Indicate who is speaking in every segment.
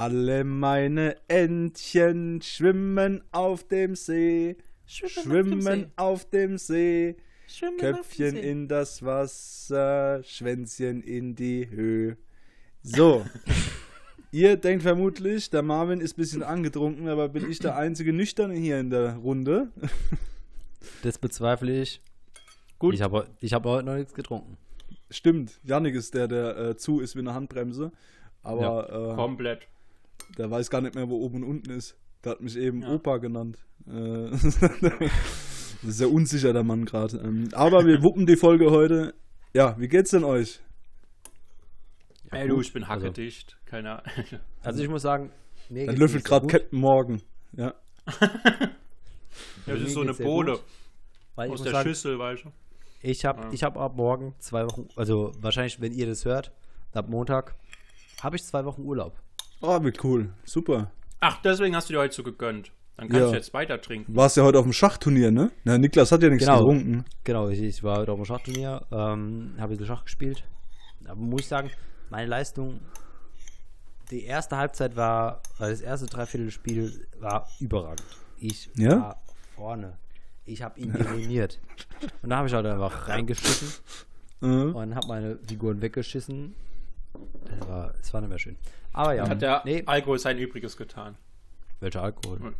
Speaker 1: Alle meine Entchen schwimmen auf dem See, schwimmen auf dem See,
Speaker 2: Schwimmen
Speaker 1: Köpfchen in das Wasser, Schwänzchen in die Höhe. So. Ihr denkt vermutlich, der Marvin ist ein bisschen angetrunken, aber bin ich der einzige Nüchterne hier in der Runde?
Speaker 2: Das bezweifle ich.
Speaker 1: Gut.
Speaker 2: Ich habe ich hab heute noch nichts getrunken.
Speaker 1: Stimmt, Yannick ist der, der äh, zu ist wie eine Handbremse. Aber äh,
Speaker 3: Komplett.
Speaker 1: Der weiß gar nicht mehr, wo oben und unten ist. Der hat mich eben
Speaker 3: Ja.
Speaker 1: Opa genannt. Äh, das ist sehr unsicher, der Mann gerade. Ähm, aber wir wuppen die Folge heute. Ja, wie geht's denn euch?
Speaker 3: Ey, du, ich bin
Speaker 2: Also-
Speaker 3: hackedicht. Keine Ahnung.
Speaker 2: Also ich muss sagen, mir
Speaker 1: Dann löffelt gerade Captain Morgan. Ja.
Speaker 3: Ja, das ist so eine Bohle aus der
Speaker 2: sagen,
Speaker 3: Schüssel, weißt du.
Speaker 2: Ich habe
Speaker 3: Ja.
Speaker 2: ich hab ab morgen zwei Wochen, also wahrscheinlich, wenn ihr das hört, ab Montag, habe ich zwei Wochen Urlaub.
Speaker 1: Oh, wie cool. Super.
Speaker 3: Ach, deswegen hast du dir heute so gegönnt. Dann kannst
Speaker 1: Ja.
Speaker 3: du jetzt weiter trinken.
Speaker 1: Du warst ja heute auf dem Schachturnier, ne? Na, Niklas hat ja nichts
Speaker 2: Genau.
Speaker 1: getrunken.
Speaker 2: Genau, ich, ich war heute auf dem Schachturnier, ähm, habe ein bisschen Schach gespielt. Aber muss ich sagen, meine Leistung, die erste Halbzeit war, also das erste Dreiviertelspiel war überragend. Ich
Speaker 1: Ja?
Speaker 2: war vorne. Ich habe ihn dominiert. Und da habe ich halt einfach reingeschissen
Speaker 1: Äh,
Speaker 2: und habe meine Figuren weggeschissen. Es war, es war nicht mehr schön. Aber ja,
Speaker 3: Hat der
Speaker 2: nee,
Speaker 3: Alkohol sein Übriges getan.
Speaker 2: welcher Alkohol?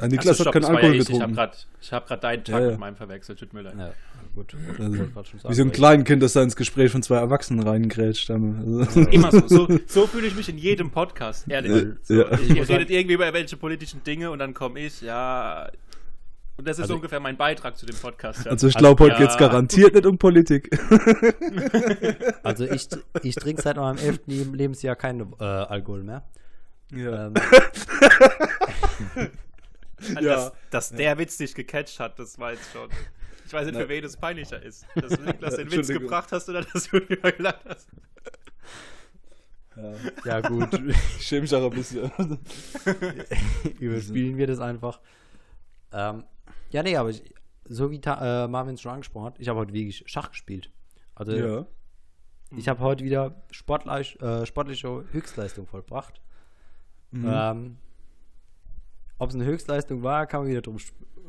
Speaker 1: äh, Niklas
Speaker 3: Achso,
Speaker 1: hat keinen Alkohol
Speaker 3: ja ich. Ich habe
Speaker 1: getrunken.
Speaker 3: gerade hab grad deinen Tag
Speaker 1: Ja, ja.
Speaker 3: mit meinem verwechselt. Tut mir leid.
Speaker 2: Ja, gut.
Speaker 1: Also, Wie so ein
Speaker 2: ich-
Speaker 1: Kleinkind, das da ins Gespräch von zwei Erwachsenen reingrätscht. Also,
Speaker 3: Immer so. So, so fühle ich mich in jedem Podcast, ehrlich.
Speaker 1: Ja,
Speaker 3: So,
Speaker 1: ja.
Speaker 3: Ihr redet irgendwie über welche politischen Dinge und dann komme ich, ja. Und das ist
Speaker 2: Also-
Speaker 3: ungefähr mein Beitrag zu dem Podcast. Ja.
Speaker 1: Also ich glaube, heute
Speaker 3: ja.
Speaker 1: geht's garantiert nicht um Politik.
Speaker 2: Also ich, ich trinke seit meinem 11. Lebensjahr keinen äh, Alkohol mehr.
Speaker 1: Ja.
Speaker 2: Ähm,
Speaker 3: dass,
Speaker 1: Ja.
Speaker 3: dass der Witz dich gecatcht hat, das war jetzt schon. Ich weiß nicht, für wen es peinlicher ist. Dass du Niklas den Witz gebracht hast oder dass du darüber gelacht hast.
Speaker 2: ja gut,
Speaker 1: Ich schäme mich auch ein bisschen.
Speaker 2: überspielen wir das einfach. Ähm, ja, nee, aber ich, so wie Ta äh, Marvin es schon angesprochen hat, ich habe heute wirklich Schach gespielt. Also
Speaker 1: ja.
Speaker 2: ich habe heute wieder sportlich, äh, sportliche Höchstleistung vollbracht.
Speaker 1: Mhm.
Speaker 2: Ähm, Ob es eine Höchstleistung war, kann man wieder drum,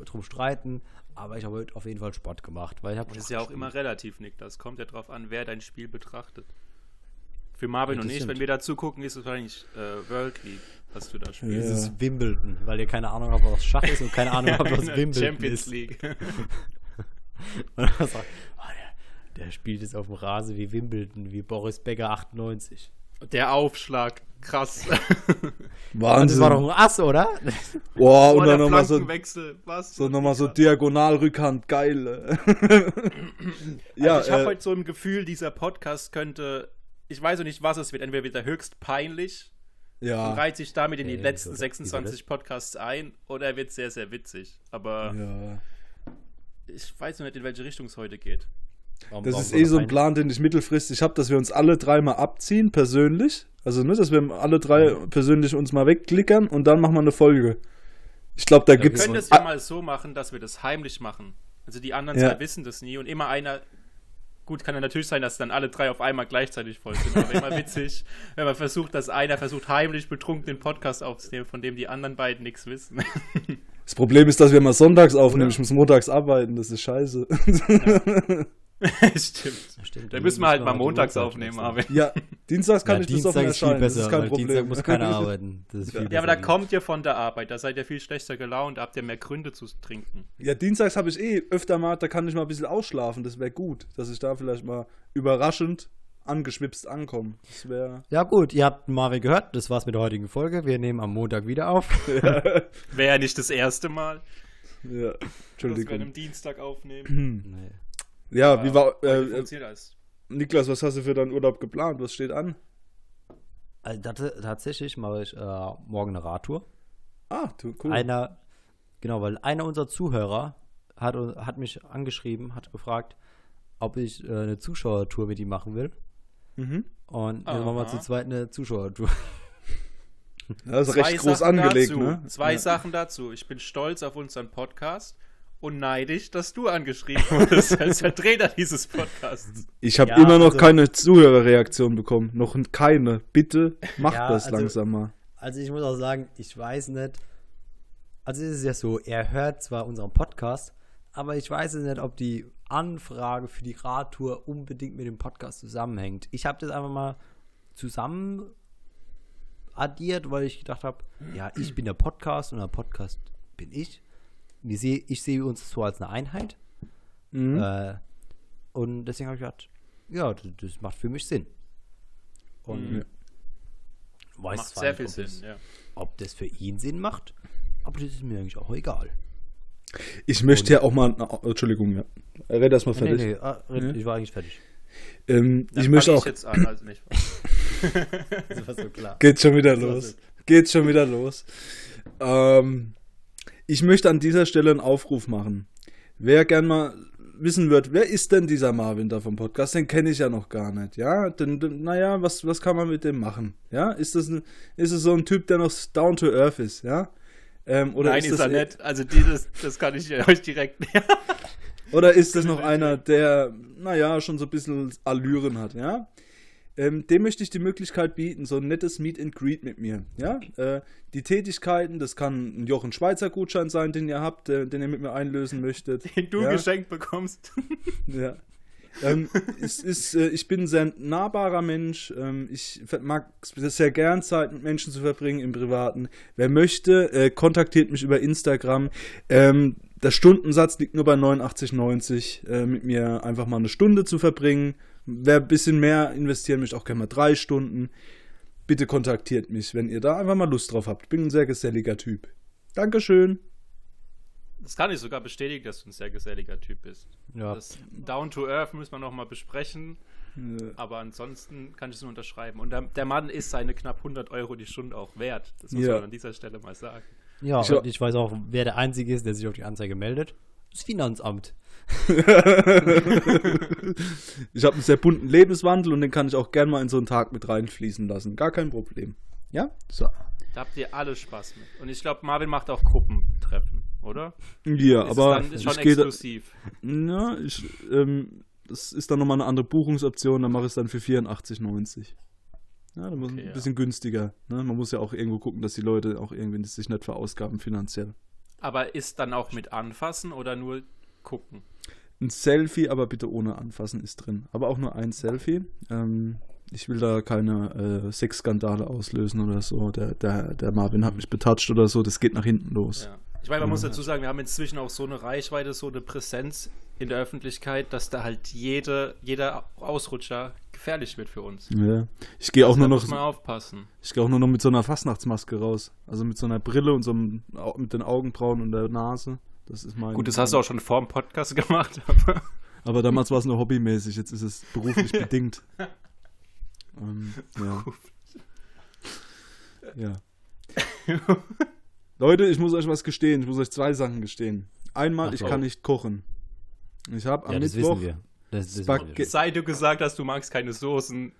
Speaker 2: drum streiten. Aber ich habe heute auf jeden Fall Sport gemacht, weil ich habe
Speaker 3: Das ist ja auch immer relativ, Nick. Das kommt ja drauf an, wer dein Spiel betrachtet. Für Marvin
Speaker 2: Ja,
Speaker 3: und ich, wenn wir da zugucken, ist es wahrscheinlich äh, World League, was du da spielst.
Speaker 1: Ja.
Speaker 2: dieses Wimbledon, weil ihr keine Ahnung habt, was Schach ist und keine Ahnung habt, was Wimbledon
Speaker 3: Champions
Speaker 2: ist.
Speaker 3: League.
Speaker 2: Und dann sagt, oh, der, der spielt jetzt auf dem Rasen wie Wimbledon, wie Boris Becker 98.
Speaker 3: Der Aufschlag, krass.
Speaker 1: Wahnsinn.
Speaker 2: Das war doch ein Ass, oder?
Speaker 1: Boah, und dann nochmal so,
Speaker 3: was?
Speaker 1: so, noch mal so Diagonalrückhand, geil. ja,
Speaker 3: also ich habe
Speaker 1: äh,
Speaker 3: heute so ein Gefühl, dieser Podcast könnte, ich weiß noch nicht, was es wird. Entweder wird er höchst peinlich und
Speaker 1: ja,
Speaker 3: reiht sich damit in die
Speaker 2: Äh,
Speaker 3: letzten
Speaker 2: wieso- wieso
Speaker 3: 26 Podcasts ein, oder er wird sehr, sehr witzig. Aber
Speaker 1: ja.
Speaker 3: ich weiß noch nicht, in welche Richtung es heute geht.
Speaker 2: Warum-
Speaker 1: Das
Speaker 2: warum
Speaker 1: ist eh so ein? Plan, den ich mittelfristig habe, dass wir uns alle dreimal abziehen, persönlich. Also, ne, dass wir alle drei persönlich uns mal wegklickern und dann machen wir eine Folge. Ich glaube, da
Speaker 2: Ja,
Speaker 3: Wir
Speaker 1: gibt's.
Speaker 3: können das ja mal so machen, dass wir das heimlich machen. Also die anderen
Speaker 1: Ja.
Speaker 3: zwei wissen das nie und immer einer. Gut, kann ja natürlich sein, dass dann alle drei auf einmal gleichzeitig voll sind. Aber immer witzig, wenn man versucht, dass einer versucht, heimlich betrunken den Podcast aufzunehmen, von dem die anderen beiden nichts wissen.
Speaker 1: Das Problem ist, dass wir mal sonntags aufnehmen.
Speaker 3: Oder?
Speaker 1: Ich muss montags arbeiten, das ist scheiße.
Speaker 3: Stimmt.
Speaker 2: Stimmt,
Speaker 3: Dann müssen wir halt
Speaker 2: müssen
Speaker 3: mal montags aufnehmen. Marvin.
Speaker 1: ja, dienstags kann
Speaker 2: Ja,
Speaker 1: ich
Speaker 2: Dienstag
Speaker 1: besoffen
Speaker 2: ist viel
Speaker 1: erscheinen. Das
Speaker 2: besser,
Speaker 1: ist kein Problem.
Speaker 2: Dienstag muss keiner arbeiten. Das ist viel
Speaker 3: Ja, aber da
Speaker 2: besser.
Speaker 3: kommt ihr von der Arbeit, da seid ihr viel schlechter gelaunt, da habt ihr mehr Gründe zu trinken.
Speaker 1: Ja, dienstags habe ich eh öfter mal, da kann ich mal ein bisschen ausschlafen. Das wäre gut, dass ich da vielleicht mal überraschend angeschwipst ankomme. Das wäre.
Speaker 2: Ja gut, ihr habt Marvin gehört, das war's mit der heutigen Folge. Wir nehmen am Montag wieder auf.
Speaker 3: Wäre ja nicht das erste Mal,
Speaker 1: Ja,
Speaker 3: dass wir an
Speaker 1: Entschuldigung.
Speaker 3: einem Dienstag aufnehmen.
Speaker 2: nee.
Speaker 1: Ja, wie war. Äh, äh,
Speaker 3: funktioniert alles.
Speaker 1: Niklas, was hast du für deinen Urlaub geplant? Was steht an?
Speaker 2: Also, tat- tatsächlich mache ich äh, morgen eine Radtour.
Speaker 1: Ah, cool.
Speaker 2: Einer, genau, weil einer unserer Zuhörer hat, hat mich angeschrieben, hat gefragt, ob ich äh, eine Zuschauertour mit ihm machen will.
Speaker 1: Mhm.
Speaker 2: Und jetzt machen wir zu zweit eine Zuschauertour.
Speaker 1: Das ist recht groß
Speaker 3: Sachen
Speaker 1: angelegt,
Speaker 3: dazu.
Speaker 1: ne?
Speaker 3: Zwei
Speaker 1: ja.
Speaker 3: Sachen dazu. Ich bin stolz auf unseren Podcast und neidisch, dass du angeschrieben wurdest als Vertreter dieses Podcasts.
Speaker 1: Ich habe
Speaker 2: Ja,
Speaker 1: immer noch
Speaker 2: also-
Speaker 1: keine Zuhörerreaktion bekommen. Noch keine. Bitte macht
Speaker 2: Ja,
Speaker 1: das
Speaker 2: also-
Speaker 1: langsam mal.
Speaker 2: Also ich muss auch sagen, ich weiß nicht. Also es ist ja so, er hört zwar unseren Podcast, aber ich weiß es nicht, ob die Anfrage für die Radtour unbedingt mit dem Podcast zusammenhängt. Ich habe das einfach mal zusammen addiert, weil ich gedacht habe, ja, ich bin der Podcast und der Podcast bin ich. Wir seh, ich sehe uns so als eine Einheit.
Speaker 1: Mhm.
Speaker 2: Äh, und deswegen habe ich gedacht, ja, das, das macht für mich Sinn. Und
Speaker 3: Mhm.
Speaker 2: weiß
Speaker 3: Macht
Speaker 2: zwar
Speaker 3: sehr
Speaker 2: nicht,
Speaker 3: viel
Speaker 2: ob
Speaker 3: Sinn,
Speaker 2: das-
Speaker 3: ja.
Speaker 2: ob das für ihn Sinn macht, aber das ist mir eigentlich auch egal.
Speaker 1: Ich möchte ja auch mal. na, Entschuldigung, ja. Red erst mal
Speaker 2: Nee,
Speaker 1: fertig.
Speaker 2: nee, ah, red-
Speaker 1: Ja.
Speaker 2: ich war eigentlich fertig.
Speaker 1: Ähm,
Speaker 3: Dann
Speaker 1: ich möchte
Speaker 3: fang
Speaker 1: auch.
Speaker 3: jetzt an, also nicht.
Speaker 2: Das war so klar.
Speaker 1: Geht schon wieder los. Geht schon wieder los. Ähm, ich möchte an dieser Stelle einen Aufruf machen. Wer gern mal wissen wird, wer ist denn dieser Marvin da vom Podcast? Den kenne ich ja noch gar nicht. Ja, denn, naja, was, was kann man mit dem machen? Ja, ist das ein, ist es so ein Typ, der noch down to earth ist? Ja, ähm, oder
Speaker 3: Nein,
Speaker 1: ist,
Speaker 3: ist,
Speaker 1: das
Speaker 3: er nicht. Also die, das, das kann ich euch direkt
Speaker 1: Oder ist das noch einer, der, naja, schon so ein bisschen Allüren hat, ja? Ähm, dem möchte ich die Möglichkeit bieten, so ein nettes Meet and Greet mit mir, ja? Äh, die Tätigkeiten, das kann ein Jochen Schweizer Gutschein sein, den ihr habt, äh, den ihr mit mir einlösen möchtet.
Speaker 3: den du
Speaker 1: ja?
Speaker 3: geschenkt bekommst.
Speaker 1: Ja. ähm, es ist, äh, ich bin ein sehr nahbarer Mensch. Ähm, ich mag es sehr gern, Zeit mit Menschen zu verbringen im Privaten. Wer möchte, äh, kontaktiert mich über Instagram. Ähm, der Stundensatz liegt nur bei 89,90. Äh, mit mir einfach mal eine Stunde zu verbringen. Wer ein bisschen mehr investieren möchte, auch gerne mal drei Stunden. Bitte kontaktiert mich, wenn ihr da einfach mal Lust drauf habt. Bin ein sehr geselliger Typ. Dankeschön.
Speaker 3: Das kann ich sogar bestätigen, dass du ein sehr geselliger Typ bist.
Speaker 2: Ja,
Speaker 3: Das Down to Earth müssen wir nochmal besprechen. Aber ansonsten kann ich es nur unterschreiben. Und der, der Mann ist seine knapp 100 Euro die Stunde auch wert. Das muss
Speaker 1: Ja.
Speaker 3: man an dieser Stelle mal sagen.
Speaker 2: ja
Speaker 1: Ich-
Speaker 2: und ich weiß auch, wer der Einzige ist, der sich auf die Anzeige meldet. Das Finanzamt.
Speaker 1: Ich habe einen sehr bunten Lebenswandel und den kann ich auch gern mal in so einen Tag mit reinfließen lassen. Gar kein Problem. Ja? So.
Speaker 3: Da habt ihr alle Spaß mit. Und ich glaube, Marvin macht auch Gruppentreffen, oder?
Speaker 1: Ja,
Speaker 3: Ist
Speaker 1: aber
Speaker 3: es dann schon
Speaker 1: ich gehe da,
Speaker 3: exklusiv.
Speaker 1: ja, ich, ähm, das ist dann nochmal eine andere Buchungsoption, dann mache ich es dann für 84,90. Ja, dann muss
Speaker 3: Okay,
Speaker 1: ein
Speaker 3: ja.
Speaker 1: bisschen günstiger. Ne? Man muss ja auch irgendwo gucken, dass die Leute auch irgendwie sich nicht verausgaben finanziell.
Speaker 3: Aber ist dann auch mit anfassen oder nur gucken?
Speaker 1: Ein Selfie, aber bitte ohne Anfassen ist drin. Aber auch nur ein Selfie. Ähm, ich will da keine äh, Sexskandale auslösen oder so. Der, der, der Marvin hat mich betatscht oder so. Das geht nach hinten los.
Speaker 3: Ja. Ich meine, man muss
Speaker 1: Mhm.
Speaker 3: dazu sagen, wir haben inzwischen auch so eine Reichweite, so eine Präsenz in der Öffentlichkeit, dass da halt jede, jeder Ausrutscher gefährlich wird für uns.
Speaker 1: Ja. Ich gehe auch
Speaker 3: da
Speaker 1: nur noch,
Speaker 3: muss man aufpassen.
Speaker 1: ich gehe auch nur noch mit so einer Fastnachtsmaske raus. Also mit so einer Brille und so einem, mit den Augenbrauen und der Nase. Das ist mein.
Speaker 3: Gut, das hast du auch schon vor dem Podcast gemacht. Aber
Speaker 1: Aber damals war es nur hobbymäßig. Jetzt ist es beruflich bedingt. Ähm, ja. ja. Leute, ich muss euch was gestehen. Ich muss euch zwei Sachen gestehen. Einmal,
Speaker 2: Ach
Speaker 1: ich kann nicht kochen. Ich habe am
Speaker 2: Ja, das
Speaker 1: Mittwoch.
Speaker 2: wissen wir. Das, das wissen wir.
Speaker 3: seit du gesagt hast, du magst keine Soßen,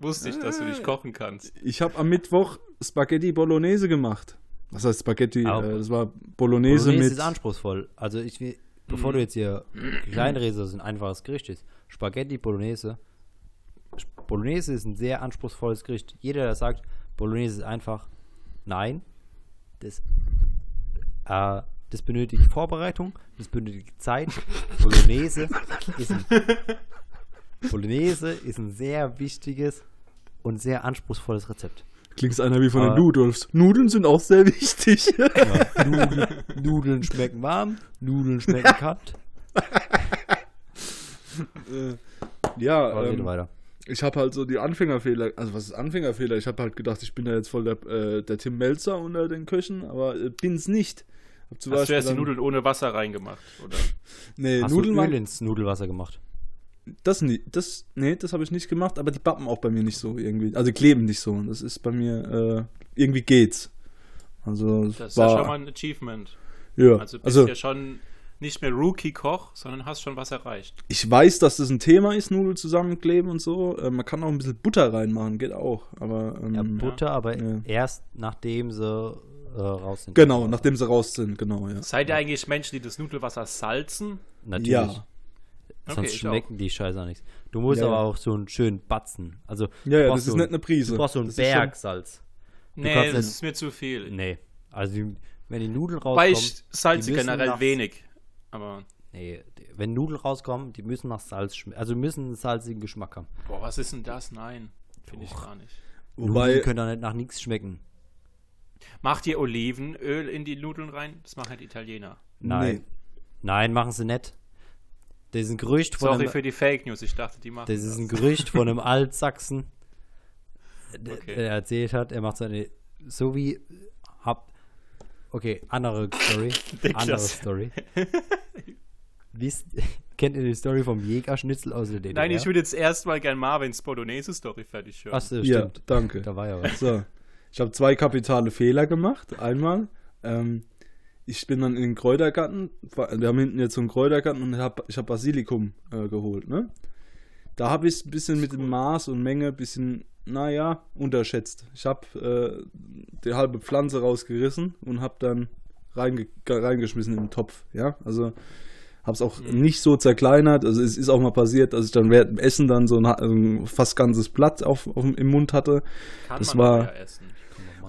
Speaker 3: wusste ich, dass du nicht kochen kannst.
Speaker 1: Ich habe am Mittwoch Spaghetti Bolognese gemacht. Was heißt Spaghetti? Äh, das war Bolognese,
Speaker 2: Bolognese
Speaker 1: mit.
Speaker 2: ist anspruchsvoll. Also ich will, bevor du jetzt hier kleinredest, dass es ein einfaches Gericht ist. Spaghetti Bolognese. Bolognese ist ein sehr anspruchsvolles Gericht. Jeder, der sagt, Bolognese ist einfach, nein. Das, äh, das benötigt Vorbereitung, das benötigt Zeit. Bolognese ist ein, Bolognese ist ein sehr wichtiges und sehr anspruchsvolles Rezept.
Speaker 1: Klingt einer wie von den
Speaker 2: Aber-
Speaker 1: Ludolfs. Nudeln sind auch sehr wichtig.
Speaker 2: Ja, Nudeln, Nudeln schmecken warm, Nudeln schmecken kalt.
Speaker 1: ja,
Speaker 2: Aber rede
Speaker 1: ähm,
Speaker 2: weiter.
Speaker 1: ich habe halt so die Anfängerfehler, also was ist Anfängerfehler? Ich habe halt gedacht, ich bin da jetzt voll der, äh, der Tim Melzer unter den Köchen, aber äh, bin's nicht. Hab zum
Speaker 3: Hast du erst die Nudeln ohne Wasser reingemacht, oder?
Speaker 1: Nee,
Speaker 2: Hast
Speaker 1: Nudeln
Speaker 2: du Öl ins Nudelwasser gemacht?
Speaker 1: Das nie, das, nee, das habe ich nicht gemacht, aber die bappen auch bei mir nicht so irgendwie, also kleben nicht so. Das ist bei mir, äh, irgendwie geht's. Also, es
Speaker 3: Das ist
Speaker 1: war,
Speaker 3: ja schon mal ein Achievement.
Speaker 1: ja,
Speaker 3: Also du bist
Speaker 1: also
Speaker 3: ja schon nicht mehr Rookie-Koch, sondern hast schon was erreicht.
Speaker 1: ich weiß, dass das ein Thema ist, Nudeln zusammenkleben und so. Äh, man kann auch ein bisschen Butter reinmachen, geht auch, aber, ähm,
Speaker 2: Ja, Butter, aber
Speaker 1: Ja.
Speaker 2: erst nachdem sie äh, raus sind.
Speaker 1: Genau, nachdem sie raus sind, genau, ja.
Speaker 3: Seid ihr eigentlich Menschen, die das Nudelwasser salzen?
Speaker 2: Natürlich.
Speaker 1: Ja.
Speaker 2: Sonst
Speaker 3: Okay,
Speaker 2: schmecken die Scheiße auch nichts. Du musst
Speaker 1: Ja,
Speaker 2: aber
Speaker 1: ja.
Speaker 2: auch so einen schönen Batzen. Also,
Speaker 1: Ja, ja,
Speaker 2: du brauchst
Speaker 1: das ist
Speaker 2: so
Speaker 1: nicht eine Prise.
Speaker 2: Du brauchst so einen
Speaker 1: Das ist schon-
Speaker 2: Berg Salz.
Speaker 3: Nee, das ist mir zu viel.
Speaker 2: Nee. Also, die, wenn die Nudeln
Speaker 3: Weil
Speaker 2: rauskommen.
Speaker 3: ich salze
Speaker 2: die
Speaker 3: generell
Speaker 2: nach-
Speaker 3: wenig. Aber,
Speaker 2: Nee, die- wenn Nudeln rauskommen, die müssen nach Salz schmecken. Also, müssen einen salzigen Geschmack haben.
Speaker 3: boah, was ist denn das? Nein, finde ich gar nicht.
Speaker 1: Wobei,
Speaker 2: Nudeln können doch nicht nach nichts schmecken.
Speaker 3: Macht ihr Olivenöl in die Nudeln rein? Das machen die Italiener.
Speaker 2: Nein.
Speaker 1: Nee.
Speaker 2: Nein, machen sie nicht. Das ist ein Gerücht von
Speaker 3: Sorry
Speaker 2: einem,
Speaker 3: für die Fake News, ich dachte, die machen
Speaker 2: Das ist ein Gerücht von einem Altsachsen, der,
Speaker 3: Okay.
Speaker 2: der erzählt hat, er macht seine, so wie, hab, okay, andere Story, andere. Story. Wisst, kennt ihr die Story vom Jägerschnitzel aus der DDR?
Speaker 3: Nein, ich würde jetzt erstmal gern Marvins Bolognese-Story fertig hören.
Speaker 2: Achso,
Speaker 1: ja,
Speaker 2: stimmt.
Speaker 1: danke.
Speaker 2: Da war ja was.
Speaker 1: So, ich habe zwei kapitale Fehler gemacht. Einmal, ähm, ich bin dann in den Kräutergarten, wir haben hinten jetzt so einen Kräutergarten und hab, ich habe Basilikum äh, geholt, ne? Da habe ich es ein bisschen mit dem Maß und Menge ein bisschen, naja, unterschätzt. Ich habe äh, die halbe Pflanze rausgerissen und habe dann reinge reingeschmissen in den Topf, ja? Also habe es auch nicht so zerkleinert. Also es ist auch mal passiert, dass ich dann während dem Essen dann so ein, ein fast ganzes Blatt auf, auf, im Mund hatte.
Speaker 3: Kann
Speaker 1: das
Speaker 3: man
Speaker 1: war-
Speaker 3: ja essen.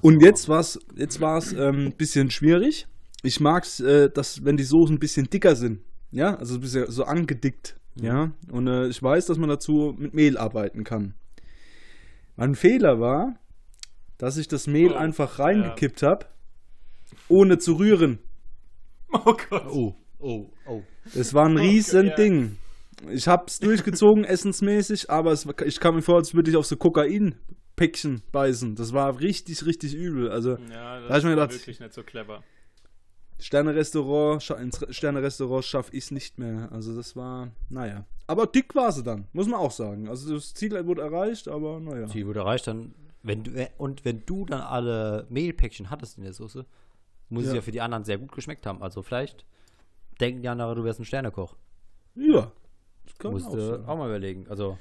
Speaker 1: Und jetzt war es jetzt war's, ähm, ein bisschen schwierig. Ich mag es, äh, dass, wenn die Soßen ein bisschen dicker sind. Ja, also ein bisschen so angedickt. Ja, und äh, ich weiß, dass man dazu mit Mehl arbeiten kann. Mein Fehler war, dass ich das Mehl
Speaker 3: Oh,
Speaker 1: einfach reingekippt habe, ohne zu rühren.
Speaker 3: Oh Gott.
Speaker 2: Oh, oh, oh.
Speaker 1: Das war ein
Speaker 3: Oh
Speaker 1: riesen
Speaker 3: ja.
Speaker 1: Ding. Ich hab's durchgezogen, essensmäßig, aber es, ich kam mir vor, als würde ich auf so Kokain-Päckchen beißen. Das war richtig, richtig übel. Also,
Speaker 3: Ja, das
Speaker 1: Da ich mir
Speaker 3: war
Speaker 1: gedacht-
Speaker 3: wirklich nicht so clever.
Speaker 1: Sterne-Restaurant, ins Sterne-Restaurant schaffe ich nicht mehr. Also das war, naja. Aber dick war sie dann, muss man auch sagen. Also das Ziel wurde erreicht, aber naja.
Speaker 2: Die wurde erreicht dann, wenn du, und wenn du dann alle Mehlpäckchen hattest in der Soße, muss es
Speaker 1: Ja.
Speaker 2: ja für die anderen sehr gut geschmeckt haben. Also vielleicht denken die anderen, du wärst ein Sternekoch.
Speaker 1: Ja. Das kann man
Speaker 2: Musst
Speaker 1: auch sagen.
Speaker 2: auch mal überlegen. Also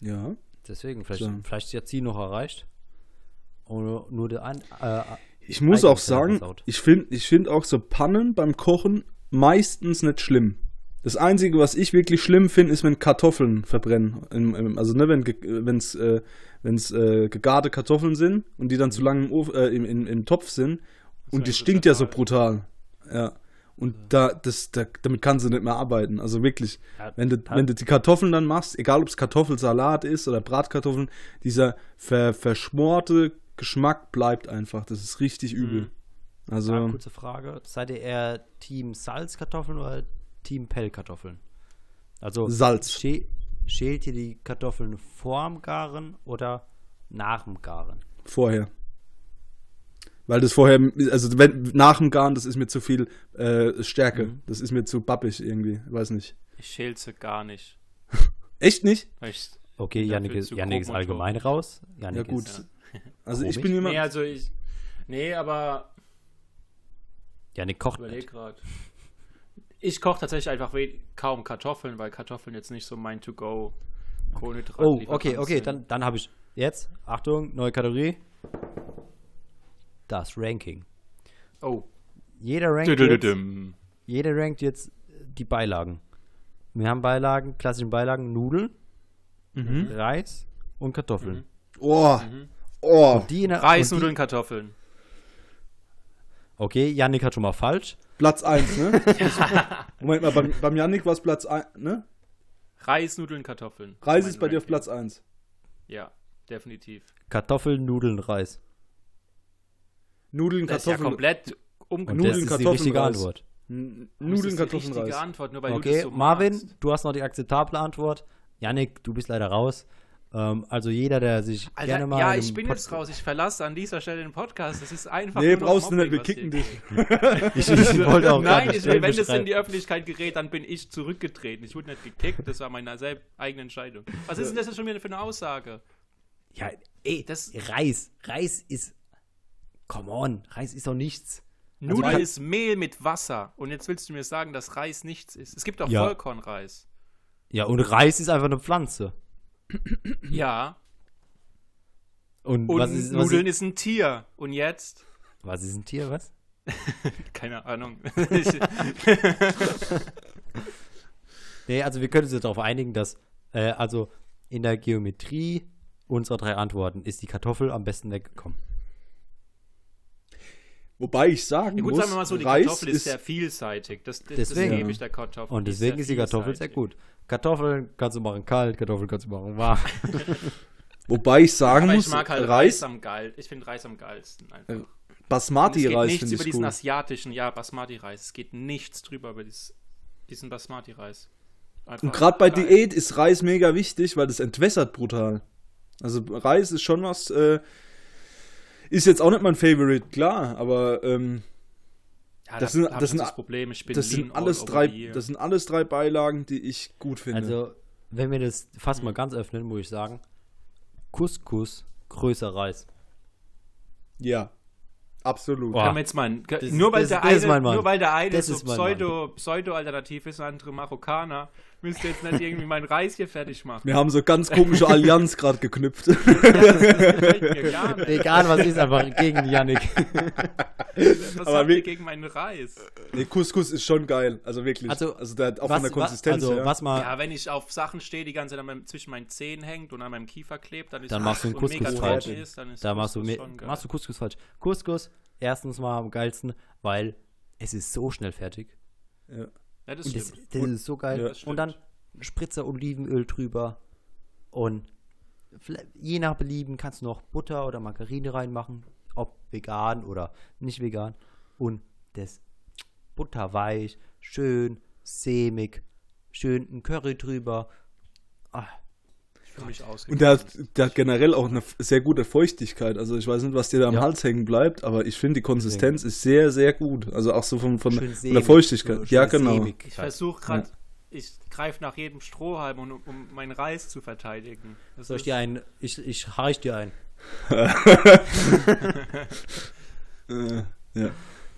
Speaker 1: Ja.
Speaker 2: deswegen, vielleicht,
Speaker 1: So.
Speaker 2: vielleicht ist ja Ziel noch erreicht. Oder nur der ein, äh,
Speaker 1: Ich muss auch sagen, ich finde ich find auch so Pannen beim Kochen meistens nicht schlimm. Das Einzige, was ich wirklich schlimm finde, ist, wenn Kartoffeln verbrennen. Also ne, wenn es äh, wenn's, äh, gegarte Kartoffeln sind und die dann zu lange im, Ofen- äh, im, im, im Topf sind und die stinkt ja so brutal. Ja. Und da, das, da, damit kannst du nicht mehr arbeiten. Also wirklich,
Speaker 2: Ja,
Speaker 1: wenn du, wenn du die Kartoffeln dann machst, egal ob es Kartoffelsalat ist oder Bratkartoffeln, dieser ver, verschmorte Geschmack bleibt einfach. Das ist richtig übel. Also,
Speaker 2: Ah, kurze Frage. Seid ihr eher Team Salzkartoffeln oder Team Pellkartoffeln? Also
Speaker 1: Salz.
Speaker 2: schä schält ihr die Kartoffeln vorm Garen oder nach dem Garen?
Speaker 1: vorher. Weil das vorher, also wenn, nach dem Garn, das ist mir zu viel äh, Stärke.
Speaker 2: Mhm.
Speaker 1: Das ist mir zu bappig irgendwie. Weiß nicht.
Speaker 3: Ich schälze gar nicht.
Speaker 1: Echt nicht?
Speaker 3: Ich,
Speaker 2: Okay, Yannick ist, Yannick ist allgemein raus.
Speaker 1: Ja,
Speaker 2: Yannick
Speaker 1: gut.
Speaker 2: Ist,
Speaker 1: Also ich
Speaker 2: Komisch.
Speaker 1: bin jemand.
Speaker 3: nee, also ich. Nee, aber
Speaker 2: Yannick kocht
Speaker 3: überleg gerade. Ich koche tatsächlich einfach kaum Kartoffeln, weil Kartoffeln jetzt nicht so mein To-Go Kohlenhydrat
Speaker 2: Oh, okay, okay, dann, dann habe ich jetzt, Achtung, neue Kategorie. Das Ranking.
Speaker 3: Oh.
Speaker 2: Jeder rankt, jetzt,
Speaker 3: Dü-dü-dü-düm.
Speaker 2: jeder rankt jetzt die Beilagen. Wir haben Beilagen, klassischen Beilagen, Nudeln,
Speaker 1: Mhm.
Speaker 2: Reis und Kartoffeln.
Speaker 1: Oh,
Speaker 3: Mhm.
Speaker 1: Oh.
Speaker 2: Die in der-
Speaker 3: Reis,
Speaker 2: und
Speaker 3: Nudeln, Kartoffeln.
Speaker 2: Okay, Yannick hat schon mal falsch.
Speaker 1: Platz 1, ne? Moment mal, beim, beim Yannick war es Platz 1, ne?
Speaker 3: Reis, Nudeln, Kartoffeln.
Speaker 1: Reis ist bei dir auf
Speaker 3: Ranking.
Speaker 1: Platz 1.
Speaker 3: Ja, definitiv.
Speaker 2: Kartoffeln, Nudeln, Reis.
Speaker 1: Nudeln,
Speaker 3: Das ist ja
Speaker 1: Kartoffeln.
Speaker 3: komplett
Speaker 2: Und
Speaker 3: umgedreht.
Speaker 1: Nudeln,
Speaker 2: das ist die
Speaker 1: Kartoffeln,
Speaker 2: richtige
Speaker 1: Reis.
Speaker 2: Antwort.
Speaker 1: N- Nudeln,
Speaker 3: ist die
Speaker 1: Kartoffeln,
Speaker 3: richtige
Speaker 1: Reis.
Speaker 3: Antwort, nur weil du
Speaker 2: Okay,
Speaker 3: das so
Speaker 2: Marvin,
Speaker 3: magst.
Speaker 2: du hast noch die akzeptable Antwort. Yannick, du bist leider raus. Ähm, also jeder, der sich
Speaker 3: Alter,
Speaker 2: gerne mal
Speaker 3: ja, ich bin jetzt
Speaker 2: Pod-
Speaker 3: raus. Ich verlasse an dieser Stelle den Podcast. Das ist einfach.
Speaker 1: Nee, brauchst du nicht, wir kicken dich.
Speaker 2: Ich, ich wollte auch
Speaker 3: Nein, ich, wenn das in die Öffentlichkeit gerät, dann bin ich zurückgetreten. Ich wurde nicht gekickt, das war meine eigene Entscheidung. Was ist denn das jetzt schon wieder für eine Aussage?
Speaker 2: Ja, ey,
Speaker 3: Das-
Speaker 2: Reis. Reis ist. Come on, Reis ist doch nichts.
Speaker 3: Nudeln
Speaker 2: Also kann-
Speaker 3: ist Mehl mit Wasser. Und jetzt willst du mir sagen, dass Reis nichts ist. Es gibt auch
Speaker 2: Ja.
Speaker 3: Vollkornreis.
Speaker 2: Ja, und Reis ist einfach eine Pflanze.
Speaker 3: Ja.
Speaker 2: Und,
Speaker 3: Und
Speaker 2: was ist, was
Speaker 3: Nudeln
Speaker 2: ist,
Speaker 3: ist ein Tier. Und jetzt?
Speaker 2: Was ist ein Tier, was?
Speaker 3: Keine Ahnung.
Speaker 2: Nee, also wir können uns darauf einigen, dass, äh, also in der Geometrie unserer drei Antworten ist die Kartoffel am besten weggekommen.
Speaker 1: Wobei ich sagen
Speaker 3: ja, gut,
Speaker 1: muss,
Speaker 3: sagen wir mal so, die
Speaker 1: Reis
Speaker 3: Kartoffel ist,
Speaker 1: ist
Speaker 3: sehr vielseitig. Das, das,
Speaker 2: Deswegen.
Speaker 3: das gebe ich der Kartoffel.
Speaker 2: Und deswegen ist die Kartoffel sehr gut. Kartoffeln kannst du machen kalt, Kartoffeln kannst du machen warm.
Speaker 1: Wobei ich sagen
Speaker 3: Aber
Speaker 1: muss,
Speaker 3: ich mag halt Reis,
Speaker 1: Reis,
Speaker 3: am geil. Ich finde Reis am geilsten einfach.
Speaker 1: Äh,
Speaker 3: Und es geht
Speaker 1: Basmati-Reis
Speaker 3: nichts
Speaker 1: finde
Speaker 3: über
Speaker 1: ich
Speaker 3: diesen
Speaker 1: cool.
Speaker 3: asiatischen, ja, Basmati-Reis. Es geht nichts drüber über dieses, diesen Basmati-Reis. Einfach
Speaker 1: Und gerade bei
Speaker 3: geil.
Speaker 1: Diät ist Reis mega wichtig, weil das entwässert brutal. Also Reis ist schon was, äh, ist jetzt auch nicht mein Favorite, klar, aber ähm,
Speaker 3: Ja,
Speaker 1: das
Speaker 3: da
Speaker 1: sind- das
Speaker 3: ich
Speaker 1: sind-
Speaker 3: das Problem. Ich bin
Speaker 1: das sind alles drei, das sind alles drei Beilagen, die ich gut finde.
Speaker 2: Also, wenn wir das fast mal ganz öffnen, muss ich sagen, Couscous, größer Reis.
Speaker 1: ja, absolut.
Speaker 2: Boah.
Speaker 3: Können wir jetzt
Speaker 2: Das-
Speaker 3: nur, weil
Speaker 2: das-
Speaker 3: der
Speaker 2: das
Speaker 3: eine, nur weil der eine
Speaker 2: Das
Speaker 3: so
Speaker 2: mein
Speaker 3: Pseudo, Pseudo-alternativ ist, der andere Marokkaner, müsst ihr jetzt nicht irgendwie meinen Reis hier fertig machen.
Speaker 1: Wir haben so ganz komische Allianz gerade geknüpft.
Speaker 3: Nicht.
Speaker 2: Egal was ist, einfach gegen Yannick.
Speaker 3: Was
Speaker 1: Aber
Speaker 3: habt ihr gegen meinen Reis?
Speaker 1: nee, Couscous ist schon geil, also wirklich.
Speaker 2: Also,
Speaker 1: Also, der hat auch
Speaker 2: was,
Speaker 1: von der Konsistenz
Speaker 2: was, also,
Speaker 1: her.
Speaker 2: was mal,
Speaker 3: Ja, wenn ich auf Sachen stehe, die ganze Zeit meinem, zwischen meinen Zähnen hängt und an meinem Kiefer klebt, dann ist
Speaker 2: Dann machst du einen Couscous
Speaker 1: falsch.
Speaker 3: ist, dann ist
Speaker 2: da machst du, machst du Couscous falsch. Couscous, erstens mal am geilsten, weil es ist so schnell fertig.
Speaker 1: ja.
Speaker 3: Ja, das
Speaker 2: Und das, das ist so geil.
Speaker 1: Ja,
Speaker 2: und dann Spritzer Olivenöl drüber. Und je nach Belieben kannst du noch Butter oder Margarine reinmachen. Ob vegan oder nicht vegan. Und das butterweich, schön sämig, schön ein Curry drüber. Ah,
Speaker 3: Ich fühle mich aus.
Speaker 1: Und der hat, der hat generell auch eine sehr gute Feuchtigkeit. Also ich weiß nicht, was dir da am
Speaker 2: Ja.
Speaker 1: Hals hängen bleibt, aber ich finde die Konsistenz ist sehr, sehr gut. Also auch so von, von, von der Feuchtigkeit.
Speaker 2: so
Speaker 1: ja, genau.
Speaker 2: sämig
Speaker 3: Ich versuche gerade, ich greife nach jedem Strohhalm, um, um meinen Reis zu verteidigen. Das
Speaker 2: Soll ich dir ein, ich, ich reich dir ein.
Speaker 1: Äh, ja.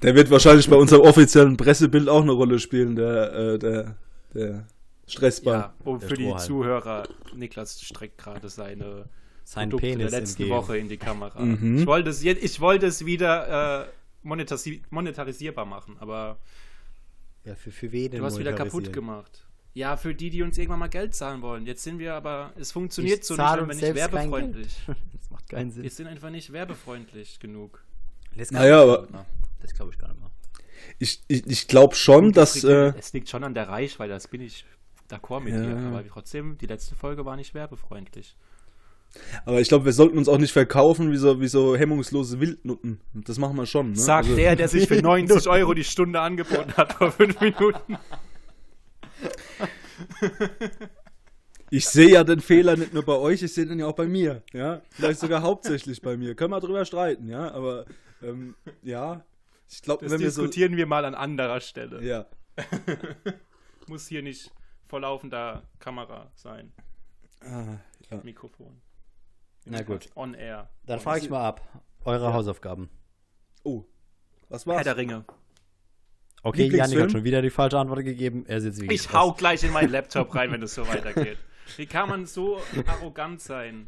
Speaker 1: Der wird wahrscheinlich bei unserem offiziellen Pressebild auch eine Rolle spielen, der, äh, der, der Stressball.
Speaker 3: ja,
Speaker 2: Der
Speaker 3: für die. Zuhörer, Niklas streckt gerade seine
Speaker 2: Sein
Speaker 3: Produkte
Speaker 2: Penis
Speaker 3: der letzten
Speaker 2: entgegen.
Speaker 3: Woche in die Kamera.
Speaker 1: Mhm.
Speaker 3: Ich wollte es, jetzt- ich wollte es wieder äh, monetasi monetarisierbar machen, aber
Speaker 2: Ja, für, für wen denn
Speaker 3: du hast wieder kaputt gemacht. Ja, für die, die uns irgendwann mal Geld zahlen wollen. Jetzt sind wir aber, es funktioniert
Speaker 2: Ich
Speaker 3: so nicht, wenn wir nicht werbefreundlich.
Speaker 2: Das macht keinen Sinn.
Speaker 3: Wir sind einfach nicht werbefreundlich genug.
Speaker 2: Das
Speaker 1: Naja, aber-.
Speaker 2: Das glaube ich gar nicht mehr.
Speaker 1: Ich, ich, ich glaube schon, dass. Äh,
Speaker 3: es liegt schon an der Reichweite, das bin ich d'accord mit
Speaker 1: Ja.
Speaker 3: dir. Aber trotzdem, die letzte Folge war nicht werbefreundlich.
Speaker 1: aber ich glaube, wir sollten uns auch nicht verkaufen wie so, wie so hemmungslose Wildnutten. Das machen wir schon. Ne?
Speaker 3: Sagt
Speaker 1: also,
Speaker 3: der, der sich für 90 Euro die Stunde angeboten hat vor fünf Minuten.
Speaker 1: Ich sehe ja den Fehler nicht nur bei euch, ich sehe den ja auch bei mir. Ja, vielleicht sogar hauptsächlich bei mir. Können wir drüber streiten, ja. Aber ähm, ja, ich glaube,
Speaker 3: Das
Speaker 1: wenn wir so.
Speaker 3: diskutieren wir mal an anderer Stelle.
Speaker 1: Ja,
Speaker 3: Muss hier nicht vor laufender Kamera sein.
Speaker 1: ah, ja.
Speaker 3: Mikrofon.
Speaker 2: Na gut.
Speaker 3: On air.
Speaker 2: Dann frage ich mal ab. Eure
Speaker 1: Ja.
Speaker 2: Hausaufgaben.
Speaker 1: Oh, was
Speaker 3: Herr
Speaker 1: war's?
Speaker 3: der Ringe.
Speaker 2: Okay, Janik hat schon wieder die falsche Antwort gegeben. Er sitzt wie
Speaker 3: Ich hau gleich in meinen Laptop rein, wenn es so weitergeht. Wie kann man so arrogant sein?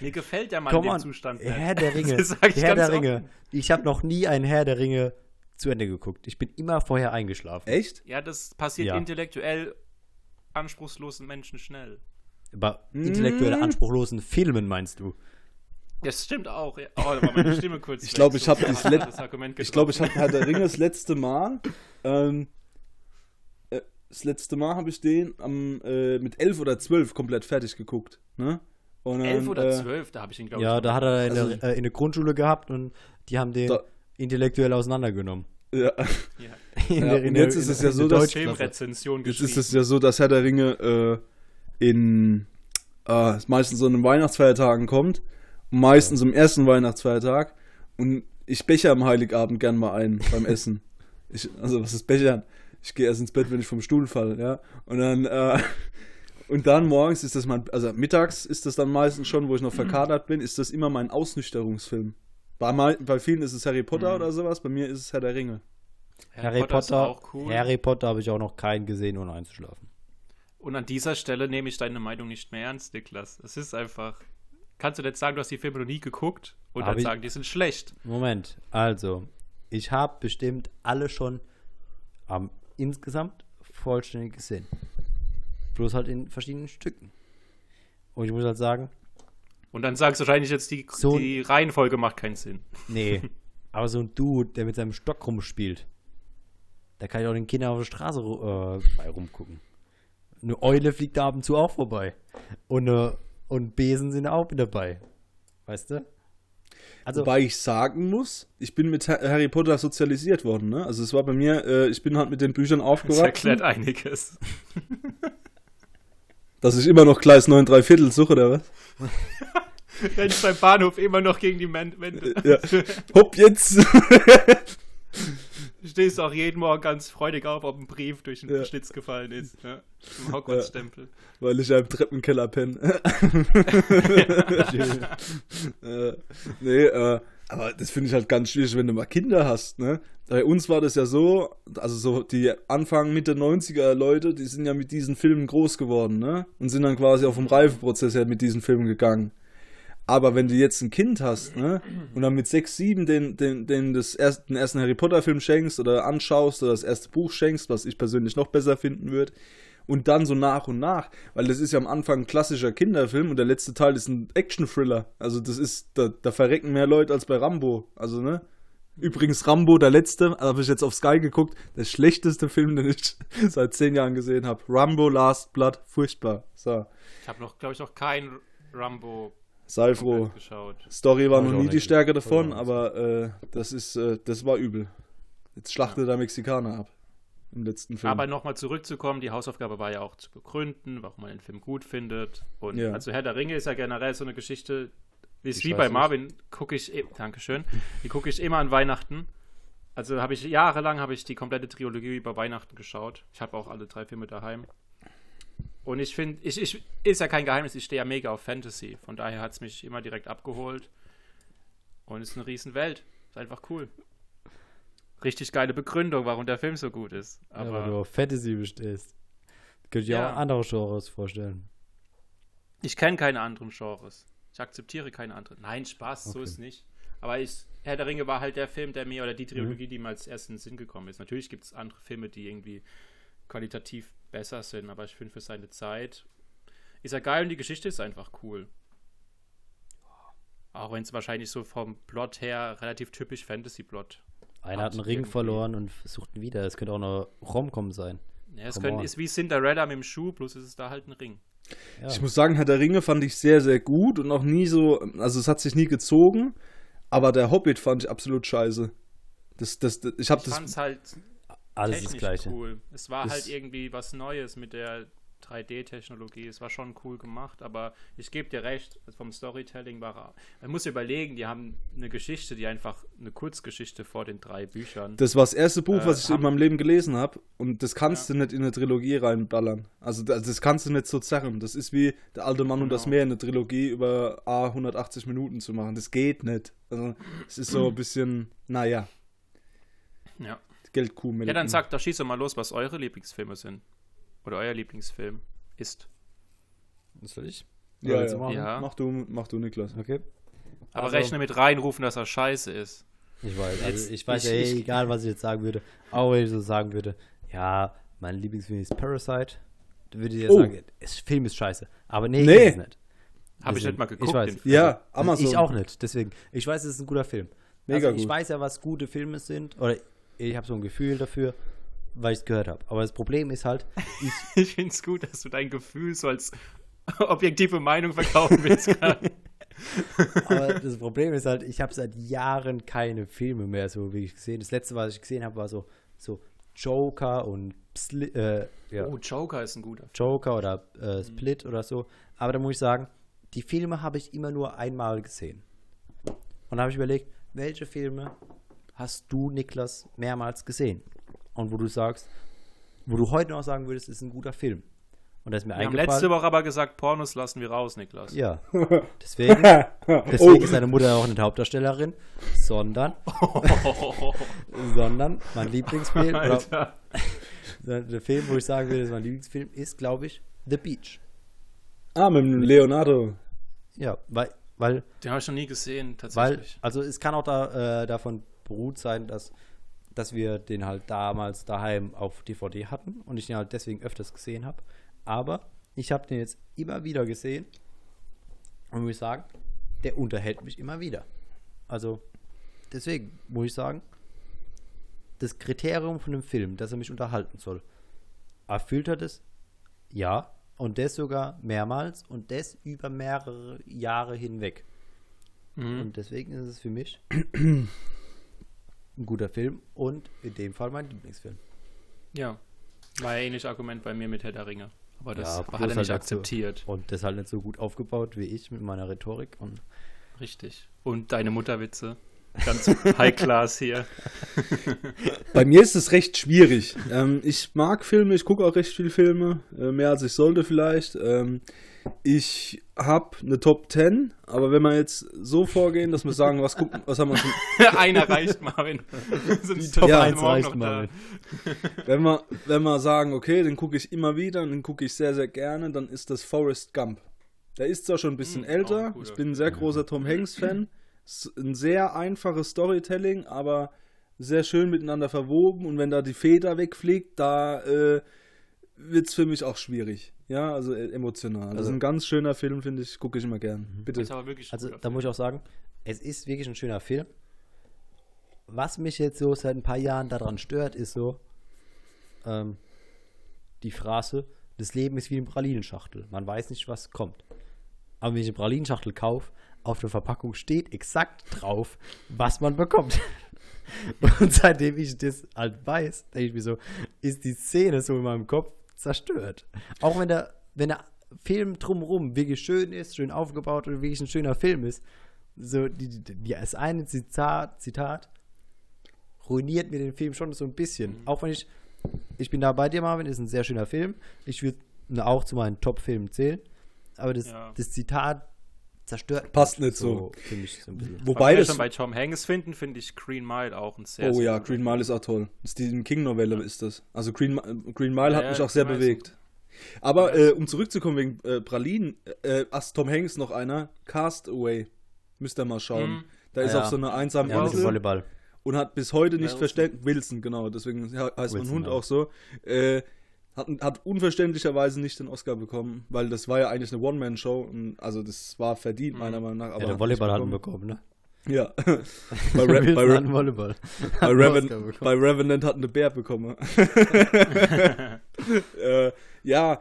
Speaker 3: Mir gefällt der Mann
Speaker 2: Komm
Speaker 3: in dem
Speaker 2: an.
Speaker 3: Zustand nicht.
Speaker 2: Herr der Ringe. Herr der Ringe.
Speaker 3: offen.
Speaker 2: Ich habe noch nie einen Herr der Ringe zu Ende geguckt. Ich bin immer vorher eingeschlafen.
Speaker 1: Echt?
Speaker 3: Ja, das passiert
Speaker 2: Ja.
Speaker 3: intellektuell anspruchslosen Menschen schnell.
Speaker 2: Bei intellektuell
Speaker 1: Mm.
Speaker 2: anspruchlosen Filmen meinst du?
Speaker 3: Das stimmt auch. Ja. Oh, da war meine Stimme kurz
Speaker 1: Ich glaube, ich habe das, let
Speaker 3: das Argument
Speaker 1: ich glaube, ich habe Herr der Ringe das letzte Mal. Ähm, äh, das letzte Mal habe ich den am, äh, mit elf oder zwölf komplett fertig geguckt. Ne? Und dann,
Speaker 3: Elf oder
Speaker 1: äh,
Speaker 3: zwölf, da habe ich ihn, glaube
Speaker 2: Ja,
Speaker 3: ich.
Speaker 2: da hat er in,
Speaker 1: Also-
Speaker 2: der, äh, in der Grundschule gehabt und die haben den
Speaker 1: Da-
Speaker 2: intellektuell auseinandergenommen.
Speaker 1: Ja.
Speaker 3: Ja.
Speaker 1: Und jetzt ist es ja so, dass-.
Speaker 3: Filmrezension
Speaker 1: Jetzt ist es ja so, dass Herr der Ringe äh, in äh, meistens so den Weihnachtsfeiertagen kommt. Meistens am ersten Weihnachtsfeiertag. Und ich becher am Heiligabend gern mal ein beim Essen. Ich, also, was ist bechern? Ich gehe erst ins Bett, wenn ich vom Stuhl falle, ja. Und dann, äh, und dann morgens ist das mein, also mittags ist das dann meistens schon, wo ich noch verkadert bin, ist das immer mein Ausnüchterungsfilm. Bei, mei- bei vielen ist es Harry Potter oder sowas, bei mir ist es Herr der Ringe.
Speaker 2: Harry
Speaker 3: ist
Speaker 2: Potter,
Speaker 3: auch cool.
Speaker 2: Harry Potter habe ich auch noch keinen gesehen, ohne einzuschlafen.
Speaker 3: Und an dieser Stelle nehme ich deine Meinung nicht mehr ernst, Niklas. Es ist einfach. kannst du nicht sagen, du hast die Filme noch nie geguckt und
Speaker 2: Hab
Speaker 3: dann
Speaker 2: ich-
Speaker 3: sagen, die sind schlecht.
Speaker 2: Moment, also, ich habe bestimmt alle schon ähm, insgesamt vollständig gesehen. Bloß halt in verschiedenen Stücken. Und ich muss halt sagen,
Speaker 3: Und dann sagst du wahrscheinlich jetzt, die,
Speaker 2: So-
Speaker 3: die Reihenfolge macht keinen Sinn.
Speaker 2: nee. aber so ein Dude, der mit seinem Stock rumspielt, da kann ich auch den Kindern auf der Straße äh, rumgucken. Eine Eule fliegt da ab und zu auch vorbei. Und, äh, und Besen sind auch mit dabei. Weißt du? Also,
Speaker 1: Wobei ich sagen muss, ich bin mit Ha- Harry Potter sozialisiert worden. Ne? Also es war bei mir, äh, ich bin halt mit den Büchern
Speaker 3: Das
Speaker 1: aufgewachsen.
Speaker 3: erklärt einiges.
Speaker 1: Dass ich immer noch Gleis 9 3 Viertel suche, oder was?
Speaker 3: Rennst beim Bahnhof immer noch gegen die Wände.
Speaker 1: Ja. Hopp jetzt!
Speaker 3: Du stehst auch jeden Morgen ganz freudig auf, ob ein Brief durch den
Speaker 1: Ja.
Speaker 3: Schlitz gefallen ist. Ja. Im Hogwarts-Stempel.
Speaker 1: Weil ich ja im Treppenkeller penne. äh, nee, äh, aber das finde ich halt ganz schwierig, wenn du mal Kinder hast, ne? Bei uns war das ja so, also so die Anfang, Mitte 90er Leute, die sind ja mit diesen Filmen groß geworden, ne? Und sind dann quasi auf dem Reifeprozess her mit diesen Filmen gegangen. Aber wenn du jetzt ein Kind hast, ne, und dann mit 6, 7 den, den, den, das erst, den ersten Harry Potter Film schenkst oder anschaust oder das erste Buch schenkst, was ich persönlich noch besser finden würde, und dann so nach und nach, weil das ist ja am Anfang ein klassischer Kinderfilm und der letzte Teil ist ein Action-Thriller. Also das ist, da, da verrecken mehr Leute als bei Rambo. Also, ne? Übrigens, Rambo, der letzte, habe ich jetzt auf Sky geguckt, der schlechteste Film, den ich seit zehn Jahren gesehen habe. Rambo Last Blood, furchtbar. So,
Speaker 3: Ich habe noch, glaube ich, noch kein Rambo
Speaker 1: sei froh.
Speaker 3: geschaut.
Speaker 1: Story war noch nie die. Stärke davon, aber äh, das ist, äh, das war übel. Jetzt schlachtet der Mexikaner ab. Im letzten Film.
Speaker 3: Aber nochmal zurückzukommen, die Hausaufgabe war ja auch zu begründen, warum man den Film gut findet. Und
Speaker 1: Ja.
Speaker 3: also Herr der Ringe ist ja generell so eine Geschichte, ist wie bei. Marvin, gucke ich, e- Dankeschön, die gucke ich immer an Weihnachten. Also habe ich jahrelang habe ich die komplette Trilogie über Weihnachten geschaut. Ich habe auch alle drei Filme daheim. Und ich finde, ich, ich, ist ja kein Geheimnis, ich stehe ja mega auf Fantasy. Von daher hat es mich immer direkt abgeholt. Und es ist eine riesen Welt. Ist einfach cool. Richtig geile Begründung, warum der Film so gut ist.
Speaker 2: ja, weil
Speaker 3: Aber
Speaker 2: du auf Fantasy bestehst. Könnte ich
Speaker 3: Ja.
Speaker 2: auch andere Genres vorstellen.
Speaker 3: Ich kenne keine anderen Genres. Ich akzeptiere keine anderen. Nein, Spaß, so
Speaker 2: Okay.
Speaker 3: ist nicht. Aber ich, Herr der Ringe war halt der Film, der mir, oder die Trilogie, die mir als erstes in den Sinn gekommen ist. Natürlich gibt es andere Filme, die irgendwie qualitativ besser sind, aber ich finde für seine Zeit ist er geil und die Geschichte ist einfach cool. Auch wenn es wahrscheinlich so vom Plot her relativ typisch Fantasy-Plot.
Speaker 2: Einer hat einen
Speaker 3: Hat
Speaker 2: Ring
Speaker 3: irgendwie-
Speaker 2: verloren und sucht ihn wieder. Es könnte auch eine Romcom sein.
Speaker 3: Ja, es
Speaker 2: on.
Speaker 3: ist wie Cinderella mit dem Schuh, bloß ist es da halt ein Ring.
Speaker 2: Ja.
Speaker 1: Ich muss sagen, Herr der Ringe fand ich sehr, sehr gut und auch nie so, also es hat sich nie gezogen, aber der Hobbit fand ich absolut scheiße. Das, das, das ich habe
Speaker 3: Ich
Speaker 1: das,
Speaker 3: fand es halt
Speaker 2: Alles das Gleiche.
Speaker 3: cool. Es war
Speaker 1: Das-
Speaker 3: halt irgendwie was Neues mit der 3D-Technologie. Es war schon cool gemacht, aber ich gebe dir recht, vom Storytelling war. Man muss überlegen, die haben eine Geschichte, die einfach eine Kurzgeschichte vor den drei Büchern.
Speaker 1: das war das erste Buch,
Speaker 3: Äh,
Speaker 1: was ich in meinem Leben gelesen habe und das kannst
Speaker 3: Ja.
Speaker 1: du nicht in eine Trilogie reinballern. Also das, das kannst du nicht so zerren. Das ist wie der alte Mann und das
Speaker 3: Genau.
Speaker 1: Meer eine Trilogie über A 180 Minuten zu machen. Das geht nicht. Also es ist so ein bisschen, naja,
Speaker 3: ja.
Speaker 1: Geldkuh.
Speaker 3: ja, dann sagt, da schießt doch mal los, was eure Lieblingsfilme sind. Oder euer Lieblingsfilm ist.
Speaker 2: Das soll ich?
Speaker 1: Ja, ja.
Speaker 3: Ja.
Speaker 1: Mach du, mach du, Niklas.
Speaker 2: Okay.
Speaker 3: Aber
Speaker 2: Also-
Speaker 3: rechne mit reinrufen, dass er scheiße ist.
Speaker 2: Ich weiß, also
Speaker 3: Jetzt-
Speaker 2: ich weiß
Speaker 3: ich-
Speaker 2: ja,
Speaker 3: ich-
Speaker 2: egal was ich jetzt sagen würde, auch wenn ich so sagen würde, ja, mein Lieblingsfilm ist Parasite, dann würde ich ja
Speaker 1: Oh.
Speaker 2: sagen, der Film ist scheiße. Aber nee,
Speaker 1: Nee.
Speaker 2: ist es nicht.
Speaker 3: Habe ich nicht mal geguckt.
Speaker 2: Ich weiß.
Speaker 3: den Film.
Speaker 1: Ja,
Speaker 2: Also,
Speaker 1: Amazon.
Speaker 2: Ich auch nicht, deswegen. Ich weiß, es ist ein guter Film.
Speaker 1: Mega
Speaker 2: also, ich
Speaker 1: gut.
Speaker 2: weiß ja, was gute Filme sind, oder ich habe so ein Gefühl dafür, weil ich es gehört habe. Aber das Problem ist halt, ich,
Speaker 3: Ich finde es gut, dass du dein Gefühl so als objektive Meinung verkaufen willst.
Speaker 2: aber das Problem ist halt, ich habe seit Jahren keine Filme mehr so wirklich gesehen. Das letzte, was ich gesehen habe, war so, so Joker und Psli äh, ja.
Speaker 3: Oh, Joker ist ein guter.
Speaker 2: Joker oder äh, Split oder so. Aber da muss ich sagen, die Filme habe ich immer nur einmal gesehen. Und da habe ich überlegt, welche Filme hast du, Niklas, mehrmals gesehen? Und wo du sagst, wo du heute noch sagen würdest, ist ein guter Film. Und da ist mir
Speaker 3: Wir haben letzte Woche aber gesagt, Pornos lassen wir raus, Niklas.
Speaker 2: Ja. Deswegen, deswegen
Speaker 1: Oh.
Speaker 2: ist seine Mutter auch nicht Hauptdarstellerin, sondern, sondern mein Lieblingsfilm, oder,
Speaker 3: Alter.
Speaker 2: der Film, wo ich sagen würde, das ist mein Lieblingsfilm, ist, glaube ich, The Beach.
Speaker 1: Ah, mit dem Leonardo.
Speaker 2: Ja, weil, weil
Speaker 3: Den habe ich noch nie gesehen,
Speaker 2: Weil,
Speaker 3: tatsächlich.
Speaker 2: also es kann auch da, äh, davon beruht sein, dass, dass wir den halt damals daheim auf DVD hatten und ich den halt deswegen öfters gesehen habe. Aber ich habe den jetzt immer wieder gesehen und muss sagen, der unterhält mich immer wieder. Also deswegen muss ich sagen, das Kriterium von dem Film, dass er mich unterhalten soll, erfüllt er das? Ja. Und das sogar mehrmals und das über mehrere Jahre hinweg.
Speaker 3: Mhm.
Speaker 2: Und deswegen ist es für mich ein guter Film und in dem Fall mein Lieblingsfilm.
Speaker 3: Ja. War ja ähnliches Argument bei mir mit Herr der Ringe. Aber das
Speaker 2: Ja,
Speaker 3: hat er nicht
Speaker 2: halt
Speaker 3: akzeptiert.
Speaker 2: Und das halt nicht so gut aufgebaut wie ich mit meiner Rhetorik. Und
Speaker 3: Richtig. Und deine Mutterwitze. Ganz High Class hier.
Speaker 1: Bei mir ist es recht schwierig. Ähm, ich mag Filme, ich gucke auch recht viele Filme, äh, mehr als ich sollte vielleicht. Ähm, ich habe eine Top 10, aber wenn wir jetzt so vorgehen, dass wir sagen, was gucken, was haben wir schon,
Speaker 3: Einer reicht, Marvin.
Speaker 1: Top
Speaker 3: sind wir
Speaker 1: eins
Speaker 3: morgen
Speaker 2: reicht,
Speaker 3: noch
Speaker 2: Marvin.
Speaker 1: wenn wir, wenn wir sagen, okay, den gucke ich immer wieder und den gucke ich sehr, sehr gerne, dann ist das Forrest Gump. Der ist zwar schon ein bisschen
Speaker 3: Hm,
Speaker 1: älter, ich bin ein sehr großer Tom Hanks-Fan. Ein sehr einfaches Storytelling, aber sehr schön miteinander verwoben und wenn da die Feder wegfliegt, da äh, wird es für mich auch schwierig. Ja, also äh, emotional. das ist
Speaker 2: Also-
Speaker 1: ein ganz schöner Film, finde ich, gucke ich immer gern. Bitte.
Speaker 3: Ist aber wirklich ein
Speaker 2: also da muss ich auch sagen, es ist wirklich ein schöner Film. Was mich jetzt so seit ein paar Jahren daran stört, ist so ähm, die Phrase, das Leben ist wie eine Pralinenschachtel. Man weiß nicht, was kommt. Aber wenn ich eine Pralinenschachtel kaufe, auf der Verpackung steht exakt drauf, was man bekommt. Und seitdem ich das halt weiß, denke ich mir so, ist die Szene so in meinem Kopf zerstört. Auch wenn der, wenn der Film drumherum wirklich schön ist, schön aufgebaut und wirklich ein schöner Film ist, so die, die, die, das eine Zitat, Zitat ruiniert mir den Film schon so ein bisschen. Auch wenn ich, ich bin da bei dir, Marvin, ist ein sehr schöner Film. Ich würde ihn auch zu meinen Top-Filmen zählen. Aber das,
Speaker 3: Ja.
Speaker 2: das Zitat zerstört
Speaker 1: Passt nicht so.
Speaker 2: für mich so ein bisschen.
Speaker 1: Wobei
Speaker 3: wir
Speaker 1: das.
Speaker 3: schon bei Tom Hanks finden, finde ich Green Mile auch ein sehr,
Speaker 1: Oh
Speaker 3: sehr
Speaker 1: ja, Green Mile ist auch toll. Das ist die King-Novelle, ist das. Also Green, Green Mile
Speaker 3: Ja,
Speaker 1: hat
Speaker 3: ja,
Speaker 1: mich auch sehr bewegt. Aber äh, um zurückzukommen wegen äh, Pralinen, äh, ach, Tom Hanks noch einer, Castaway. Müsst ihr mal schauen.
Speaker 3: Mhm.
Speaker 1: Da ist auf
Speaker 2: ja.
Speaker 1: so einer einsamen
Speaker 2: Ja, mit dem
Speaker 1: Insel
Speaker 2: Volleyball.
Speaker 1: und hat bis heute nicht verstanden, Wilson, genau, deswegen he- heißt mein
Speaker 2: Wilson,
Speaker 1: Hund
Speaker 2: ja.
Speaker 1: auch so, äh, hat, hat unverständlicherweise nicht den Oscar bekommen, weil das war ja eigentlich eine One-Man-Show also das war verdient, meiner Meinung nach. Aber
Speaker 2: Mhm. Ja, der
Speaker 1: hat
Speaker 2: Volleyball hat ihn
Speaker 1: bekommen.
Speaker 2: bekommen, ne?
Speaker 1: Ja. bei, Re bei,
Speaker 2: hat
Speaker 1: Re
Speaker 2: einen Volleyball.
Speaker 1: bei, Reven
Speaker 2: Oscar bekommen.
Speaker 1: bei Revenant hat eine Bär bekommen. äh, ja,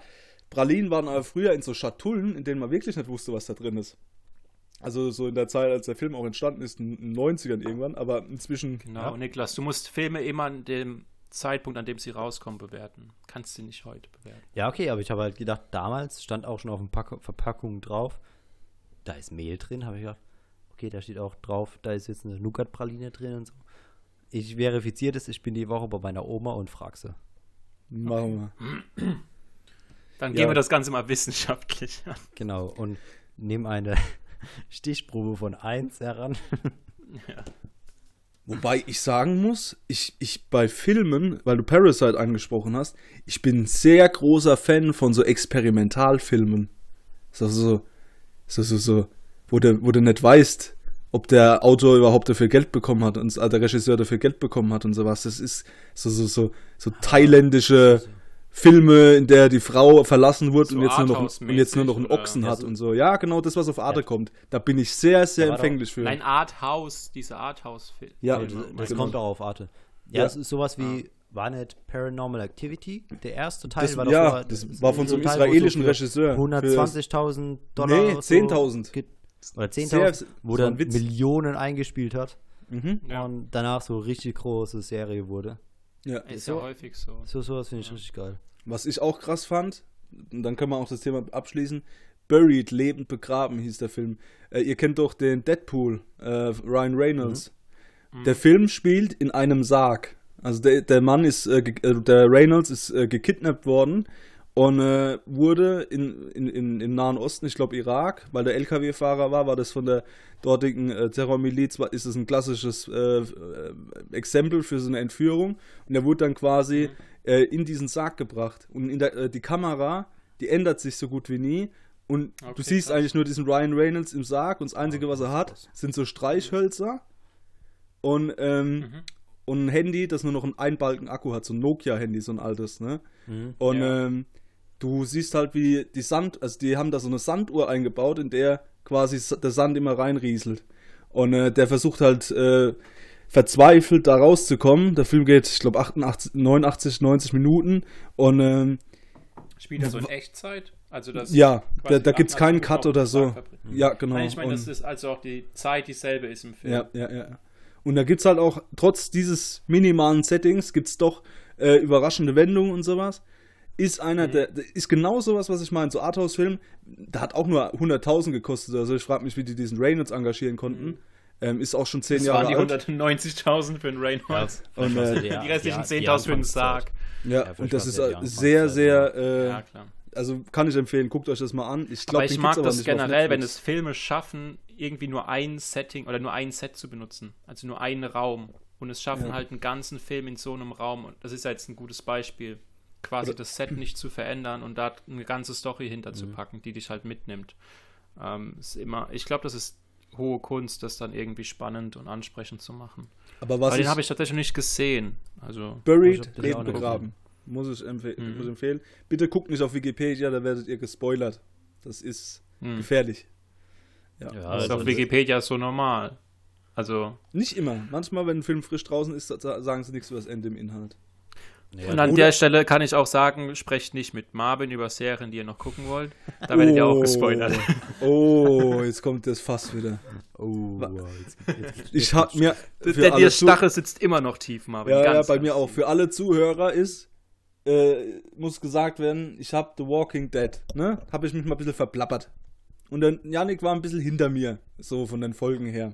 Speaker 1: Pralinen waren aber früher in so Schatullen, in denen man wirklich nicht wusste, was da drin ist. Also so in der Zeit, als der Film auch entstanden ist, in den 90ern irgendwann, aber inzwischen.
Speaker 3: Genau,
Speaker 2: Ja.
Speaker 3: Niklas, du musst Filme immer an dem Zeitpunkt, an dem sie rauskommen, bewerten. Kannst sie nicht heute bewerten.
Speaker 2: Ja, okay, aber ich habe halt gedacht, damals stand auch schon auf den Pack Verpackung drauf, da ist Mehl drin, habe ich gedacht, okay, da steht auch drauf, da ist jetzt eine Nougat-Praline drin und so. Ich verifiziere das, ich bin die Woche bei meiner Oma und frage sie.
Speaker 1: Machen wir.
Speaker 3: Dann
Speaker 1: Ja.
Speaker 3: gehen wir das Ganze mal wissenschaftlich an.
Speaker 2: Genau, und nehme eine Stichprobe von 1 heran.
Speaker 1: Wobei ich sagen muss, ich, ich bei Filmen, weil du Parasite angesprochen hast, ich bin sehr großer Fan von so Experimentalfilmen. So, so, so, so, so wo, du, wo du nicht weißt, ob der Autor überhaupt dafür Geld bekommen hat und äh, der Regisseur dafür Geld bekommen hat und sowas. Das ist so, so, so, so thailändische Filme, in der die Frau verlassen wurde
Speaker 3: So
Speaker 1: und, jetzt nur noch, und jetzt nur noch einen Ochsen
Speaker 2: Ja,
Speaker 1: hat und so. Ja, genau das, was auf Arte kommt. Da bin ich sehr, sehr
Speaker 2: war doch-
Speaker 1: empfänglich für.
Speaker 3: Ein Arthouse, diese Arthouse-Film.
Speaker 1: Ja, genau.
Speaker 2: das
Speaker 1: genau.
Speaker 2: kommt auch auf Arte. Ja,
Speaker 1: Ja.
Speaker 2: es ist sowas wie, war nicht Paranormal Activity? Der erste Teil
Speaker 1: Das-
Speaker 2: war doch
Speaker 1: ja,
Speaker 2: vorher-
Speaker 1: das war von so einem israelischen Regisseur.
Speaker 2: 120.000 Dollar.
Speaker 1: Nee,
Speaker 2: so
Speaker 1: 10.000.
Speaker 2: ge- Oder
Speaker 1: Sehr-
Speaker 2: 10.000, wo
Speaker 1: das war
Speaker 2: dann. Millionen eingespielt hat
Speaker 1: Mhm.
Speaker 3: Ja.
Speaker 2: und danach so richtig große Serie wurde.
Speaker 1: Ja.
Speaker 3: Ist
Speaker 2: so-
Speaker 3: ja häufig so.
Speaker 2: So sowas finde ich richtig geil.
Speaker 1: Was ich auch krass fand, und dann können wir auch das Thema abschließen. Buried, lebend begraben hieß der Film. Äh, ihr kennt doch den Deadpool, äh, Ryan Reynolds. Der Film spielt in einem Sarg. Also der, der Mann ist, äh, ge- äh, der Reynolds ist äh, gekidnappt worden und äh, wurde in, in, in, im Nahen Osten, ich glaube Irak, weil der LKW-Fahrer war, war das von der dortigen äh, Terrormiliz, ist es ein klassisches äh, äh, Exempel für so eine Entführung. Und er wurde dann quasi äh, in diesen Sarg gebracht. Und in der, äh, die Kamera, die ändert sich so gut wie nie. Und du
Speaker 3: Okay,
Speaker 1: siehst
Speaker 3: krass.
Speaker 1: eigentlich nur diesen Ryan Reynolds im Sarg und das Einzige, was er hat, sind so Streichhölzer und, ähm,
Speaker 3: Mhm.
Speaker 1: Und ein Handy, das nur noch einen Einbalken-Akku hat, so ein Nokia-Handy, so ein altes, ne?
Speaker 2: Mhm.
Speaker 1: Und
Speaker 3: Ja.
Speaker 1: ähm, du siehst halt, wie die Sand, also die haben da so eine Sanduhr eingebaut, in der quasi der Sand immer reinrieselt. Und äh, der versucht halt äh, verzweifelt da rauszukommen. Der Film geht, ich glaube, 88, 89, 90 Minuten. Und ähm,
Speaker 3: Spielt er so in Echtzeit? Also das
Speaker 1: ja, da, da gibt es keinen Cut oder so. Ja, genau.
Speaker 3: Nein, ich meine, das ist also auch die Zeit dieselbe ist im Film.
Speaker 1: Ja, ja, ja. Und da gibt es halt auch, trotz dieses minimalen Settings, gibt es doch äh, überraschende Wendungen und sowas. Ist einer,
Speaker 3: Mhm.
Speaker 1: der, der ist genau sowas, was ich meine. So Arthouse-Film, der hat auch nur 100.000 gekostet. Also ich frage mich, wie die diesen Reynolds engagieren konnten. Ähm, ist auch schon zehn
Speaker 3: Mhm. Das
Speaker 1: Jahre
Speaker 3: waren die
Speaker 1: alt.
Speaker 3: 190.000 für den Reynolds.
Speaker 1: Und, äh,
Speaker 3: Die restlichen 10.000 für den Sarg.
Speaker 1: Ja,
Speaker 2: Ja,
Speaker 1: und das ist
Speaker 2: ja die
Speaker 1: sehr, sehr, äh,
Speaker 3: Ja, klar.
Speaker 1: Also kann ich empfehlen, guckt euch das mal an. Ich glaube,
Speaker 3: ich mag das generell, wenn es Filme schaffen, irgendwie nur ein Setting oder nur ein Set zu benutzen. Also nur einen Raum. Und es schaffen
Speaker 1: Ja.
Speaker 3: halt einen ganzen Film in so einem Raum. Und das ist ja jetzt ein gutes Beispiel. Quasi
Speaker 1: Oder-
Speaker 3: das Set nicht zu verändern und da eine ganze Story
Speaker 1: Mhm.
Speaker 3: hinterzupacken, die dich halt mitnimmt. Ähm, ist immer, ich glaube, das ist hohe Kunst, das dann irgendwie spannend und ansprechend zu machen.
Speaker 1: Aber was
Speaker 3: Aber den habe ich tatsächlich noch nicht gesehen. Also,
Speaker 1: Buried,
Speaker 2: nicht
Speaker 1: begraben. Muss ich, empfe
Speaker 3: Mhm.
Speaker 1: muss empfehlen. Bitte guckt nicht auf Wikipedia, da werdet ihr gespoilert. Das ist
Speaker 3: hm.
Speaker 1: gefährlich. Ja.
Speaker 2: Ja,
Speaker 3: das ist
Speaker 2: also
Speaker 3: auf
Speaker 2: das-
Speaker 3: Wikipedia so normal. Also,
Speaker 1: Nicht immer. Manchmal, wenn ein Film frisch draußen ist, sa- sagen sie nichts über das Ende im Inhalt.
Speaker 2: Ja,
Speaker 3: Und an
Speaker 1: oder-
Speaker 3: der Stelle kann ich auch sagen, sprecht nicht mit Marvin über Serien, die ihr noch gucken wollt. Da werdet ihr auch gespoilert.
Speaker 1: Oh, jetzt kommt das Fass wieder.
Speaker 2: Oh, wow, jetzt, jetzt, jetzt,
Speaker 1: Ich hab mir. Für
Speaker 3: Der, der Stachel sitzt immer noch tief, Marvin.
Speaker 1: Ja, ja, bei mir auch. Für alle Zuhörer ist, äh, muss gesagt werden, ich habe The Walking Dead, ne? Habe ich mich mal ein bisschen verplappert. Und dann Yannick war ein bisschen hinter mir, so von den Folgen her.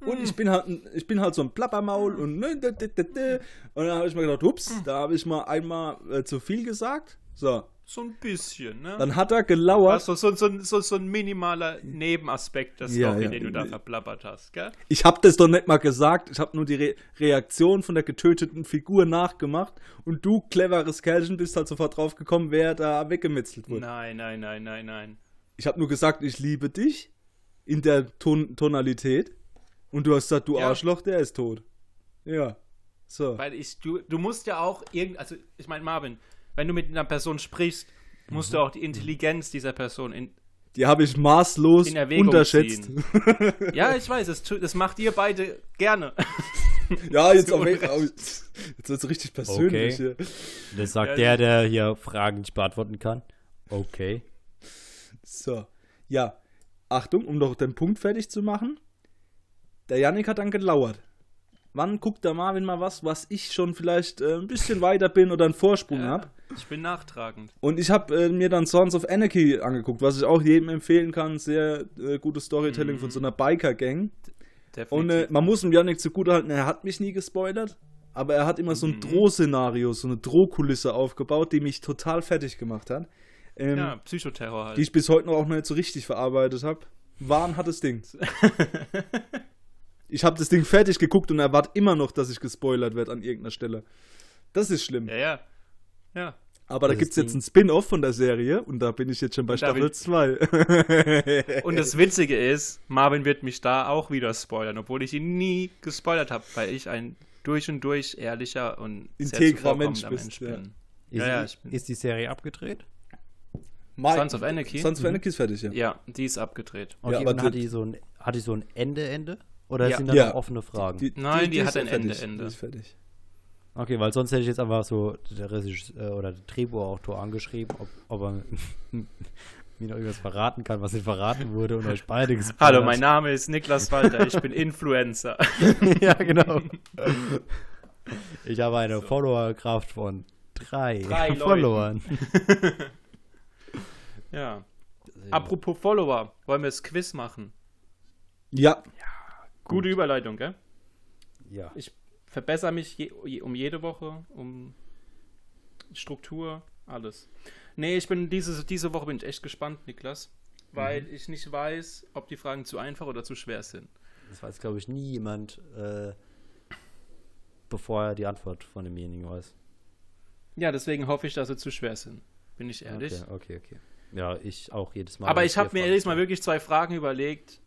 Speaker 1: Und
Speaker 3: Hm.
Speaker 1: ich bin halt, ich bin halt so ein Plappermaul und ne, da, da, da. und dann habe ich mir gedacht, ups,
Speaker 3: Hm.
Speaker 1: da habe ich mal einmal äh, zu viel gesagt. So,
Speaker 3: So ein bisschen, ne?
Speaker 1: dann hat er gelauert.
Speaker 3: Also so, so, so, so ein minimaler Nebenaspekt der
Speaker 1: Ja,
Speaker 3: Story,
Speaker 1: ja.
Speaker 3: den du da verplappert hast, gell?
Speaker 1: Ich habe das doch nicht mal gesagt. Ich habe nur die Re Reaktion von der getöteten Figur nachgemacht. Und du, cleveres Kerlchen, bist halt sofort drauf gekommen, wer da weggemetzelt wurde.
Speaker 3: Nein, nein, nein, nein, nein.
Speaker 1: Ich habe nur gesagt, ich liebe dich in der Ton Tonalität. Und du hast gesagt, du
Speaker 3: Ja.
Speaker 1: Arschloch, der ist tot. Ja. So.
Speaker 3: Weil ich, du, du musst ja auch irgend, also ich meine, Marvin, wenn du mit einer Person sprichst, musst du auch die Intelligenz dieser Person in.
Speaker 1: Die habe ich maßlos unterschätzt.
Speaker 3: ziehen. Ja, ich weiß, das, das macht ihr beide gerne.
Speaker 1: ja, jetzt, auf, jetzt wird es richtig persönlich.
Speaker 2: Okay.
Speaker 1: hier.
Speaker 2: das sagt
Speaker 3: Ja,
Speaker 2: der, der hier Fragen nicht beantworten kann. Okay.
Speaker 1: So. Ja. Achtung, um noch den Punkt fertig zu machen. Der Yannick hat dann gelauert. Wann guckt der Marvin mal was, was ich schon vielleicht äh, ein bisschen weiter bin oder einen Vorsprung
Speaker 3: Ja,
Speaker 1: habe?
Speaker 3: Ich bin nachtragend.
Speaker 1: Und ich habe äh, mir dann Sons of Anarchy angeguckt, was ich auch jedem empfehlen kann. Sehr äh, gutes Storytelling von so einer Biker-Gang. Und äh, man muss dem Yannick zugutehalten, er hat mich nie gespoilert, aber er hat immer so ein Drohszenario, so eine Drohkulisse aufgebaut, die mich total fertig gemacht hat. Ähm,
Speaker 3: ja, Psychoterror halt.
Speaker 1: Die ich bis heute noch auch noch nicht so richtig verarbeitet habe. Wahn hat das Ding. ich habe das Ding fertig geguckt und erwarte immer noch, dass ich gespoilert werde an irgendeiner Stelle. Das ist schlimm.
Speaker 3: ja, ja. Ja.
Speaker 1: Aber da gibt es jetzt ein Spin-off von der Serie und da bin ich jetzt schon bei Staffel
Speaker 3: will-
Speaker 1: 2.
Speaker 3: Und das Witzige ist, Marvin wird mich da auch wieder spoilern, obwohl ich ihn nie gespoilert habe, weil ich ein durch und durch ehrlicher und
Speaker 1: Integrer
Speaker 3: zuvorkommender
Speaker 1: Mensch bist, ja.
Speaker 3: bin.
Speaker 2: Ist,
Speaker 3: Ja, ja, ich bin-
Speaker 2: ist die Serie abgedreht?
Speaker 3: Sons of Anarchy?
Speaker 1: Sons of Anarchy ist fertig, ja.
Speaker 3: Ja, die ist abgedreht.
Speaker 2: Okay,
Speaker 1: aber
Speaker 2: und hat
Speaker 1: die-
Speaker 2: die so ein, hat die so ein Ende, Ende? Oder
Speaker 3: Ja.
Speaker 2: sind da
Speaker 1: Ja.
Speaker 2: noch offene Fragen?
Speaker 3: Nein, die hat
Speaker 1: ist
Speaker 3: ein
Speaker 1: fertig.
Speaker 3: Ende, Ende.
Speaker 1: Die ist fertig.
Speaker 2: Okay, weil sonst hätte ich jetzt einfach so der Regisseur oder der Drehbuchautor angeschrieben, ob, ob er mir noch irgendwas verraten kann, was nicht verraten wurde und euch beide gespoilert.
Speaker 3: Hallo, mein Name ist Niklas Walter, ich bin Influencer.
Speaker 2: ja, genau. Ich habe eine Followerkraft von drei,
Speaker 3: Drei Leuten.
Speaker 2: Followern.
Speaker 3: ja. Apropos Follower, wollen wir das Quiz machen?
Speaker 1: Ja,
Speaker 3: Gute Überleitung, gell?
Speaker 2: Ja.
Speaker 3: Ich verbessere mich je, je, um jede Woche, um Struktur, alles. Nee, ich bin diese, diese Woche bin ich echt gespannt, Niklas, weil ich nicht weiß, ob die Fragen zu einfach oder zu schwer sind.
Speaker 2: Das weiß, glaube ich, nie jemand, äh, bevor er die Antwort von demjenigen weiß.
Speaker 3: Ja, deswegen hoffe ich, dass sie zu schwer sind. Bin ich ehrlich.
Speaker 2: Okay, okay, okay. Ja, ich auch jedes Mal.
Speaker 3: Aber ich habe mir jedes Mal wirklich zwei Fragen überlegt,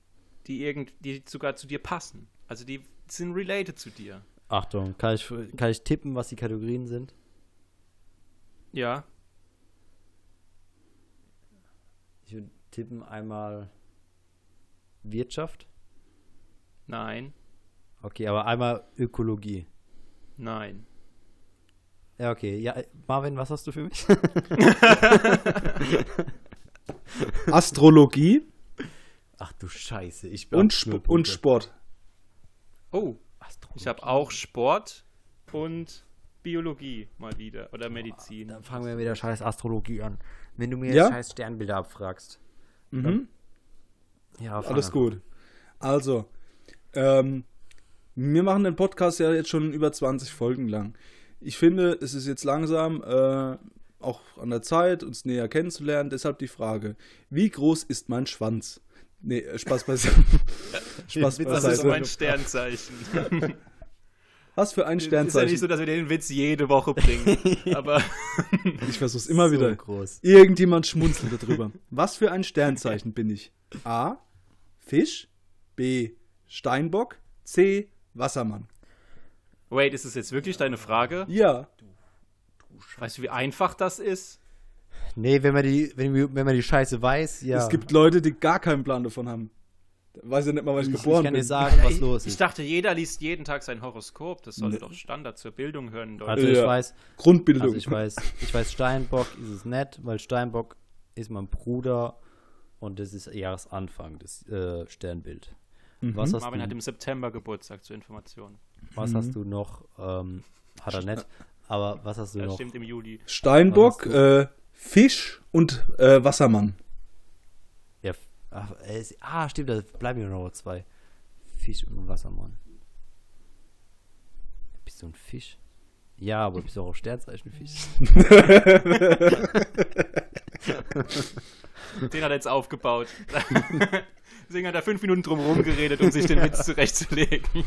Speaker 3: die, irgend, die sogar zu dir passen. Also die sind related zu dir.
Speaker 2: Achtung, kann ich, kann ich tippen, was die Kategorien sind?
Speaker 3: Ja.
Speaker 2: Ich würde tippen einmal Wirtschaft.
Speaker 3: Nein.
Speaker 2: Okay, aber einmal Ökologie.
Speaker 3: Nein.
Speaker 2: Ja, okay. Ja, Marvin, was hast du für mich?
Speaker 1: Astrologie
Speaker 2: Ach du Scheiße, ich
Speaker 1: und,
Speaker 2: hab
Speaker 1: Sp und. Sport.
Speaker 3: Oh,
Speaker 2: Astrologie.
Speaker 3: ich habe auch Sport und Biologie mal wieder. Oder Medizin.
Speaker 2: Dann fangen wir mit der scheiß Astrologie an. Wenn du mir
Speaker 1: Ja?
Speaker 2: scheiß Sternbilder abfragst.
Speaker 1: Mhm.
Speaker 2: Ja,
Speaker 1: Alles
Speaker 2: an.
Speaker 1: gut. Also, ähm, wir machen den Podcast ja jetzt schon über 20 Folgen lang. Ich finde, es ist jetzt langsam äh, auch an der Zeit, uns näher kennenzulernen. Deshalb die Frage: Wie groß ist mein Schwanz? Nee, äh, Spaß beiseite. Spaß
Speaker 2: Witz,
Speaker 3: Das ist
Speaker 1: beiseite.
Speaker 3: mein Sternzeichen.
Speaker 1: Was für ein
Speaker 3: Ist ja nicht
Speaker 1: Sternzeichen.
Speaker 3: so, dass wir den Witz jede Woche bringen. Aber
Speaker 1: ich versuch's immer
Speaker 2: so
Speaker 1: wieder.
Speaker 2: groß.
Speaker 1: Irgendjemand schmunzelt darüber. Was für ein Sternzeichen bin ich? A. Fisch. B. Steinbock. C. Wassermann.
Speaker 3: wait, ist es jetzt wirklich deine Frage?
Speaker 1: Ja.
Speaker 3: Weißt du, wie einfach das ist?
Speaker 2: Nee, wenn man die, wenn, wir- wenn man die Scheiße weiß, ja.
Speaker 1: Es gibt Leute, die gar keinen Plan davon haben. Weiß ja nicht mal, was ich,
Speaker 2: ich, ich
Speaker 1: geboren
Speaker 2: kann dir
Speaker 1: bin.
Speaker 2: sagen, was
Speaker 3: ich,
Speaker 2: los
Speaker 3: ich
Speaker 2: ist.
Speaker 3: dachte, jeder liest jeden Tag sein Horoskop. Das sollte
Speaker 1: Nee.
Speaker 3: doch Standard zur Bildung hören in
Speaker 2: Also
Speaker 3: Deutschland.
Speaker 2: ich
Speaker 1: Ja.
Speaker 2: weiß,
Speaker 1: Grundbildung.
Speaker 2: also ich weiß, ich weiß, Steinbock ist es nett, weil Steinbock ist mein Bruder und das ist Jahresanfang, das äh, Sternbild.
Speaker 1: Mhm.
Speaker 2: Was hast
Speaker 3: Marvin
Speaker 2: du,
Speaker 3: hat im September Geburtstag zur Information.
Speaker 2: was hast du noch? Ähm, hat er nicht. Aber was hast du
Speaker 3: Das
Speaker 2: noch?
Speaker 3: stimmt im Juli.
Speaker 1: Steinbock, äh, Fisch und äh, Wassermann.
Speaker 2: Ja, ach, äh, ah, stimmt, da bleiben mir noch zwei. Fisch und Wassermann. Bist du ein Fisch? Ja, aber bist du auch Sternzeichen Fisch?
Speaker 3: Den hat er jetzt aufgebaut. Deswegen hat er fünf Minuten drum herum geredet, um sich den Witz zurechtzulegen.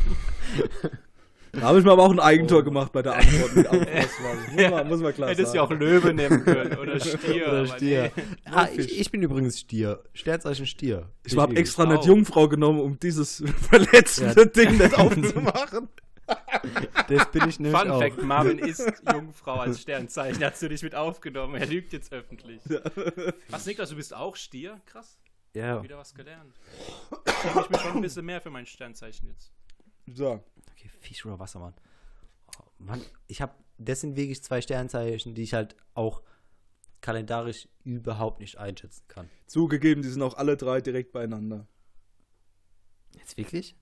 Speaker 1: Da habe ich mir aber auch ein Eigentor gemacht bei der Antwort mit. Muss man, muss man klar
Speaker 3: Hättest ja auch. Löwe nehmen können oder Stier.
Speaker 2: Oder
Speaker 3: aber
Speaker 2: Stier.
Speaker 3: nee.
Speaker 2: Ah, ich, ich bin übrigens Stier. Sternzeichen Stier.
Speaker 1: Ich habe extra nicht Jungfrau genommen, um dieses verletzende
Speaker 2: Ja.
Speaker 1: Ding nicht aufzumachen.
Speaker 2: Das bin ich nämlich
Speaker 3: Fun
Speaker 2: auch.
Speaker 3: Fact: Marvin ist Jungfrau als Sternzeichen. Hast du dich mit aufgenommen? Er lügt jetzt öffentlich. Was, Niklas, du bist auch Stier? Krass.
Speaker 2: Ja.
Speaker 3: Wieder was gelernt. Ich schäme mich schon ein bisschen mehr für mein Sternzeichen jetzt.
Speaker 1: So.
Speaker 2: Okay, Fisch oder Wassermann. Oh, Mann, ich habe, das sind wirklich zwei Sternzeichen, die ich halt auch kalendarisch überhaupt nicht einschätzen kann.
Speaker 1: Zugegeben, die sind auch alle drei direkt beieinander.
Speaker 2: Jetzt wirklich?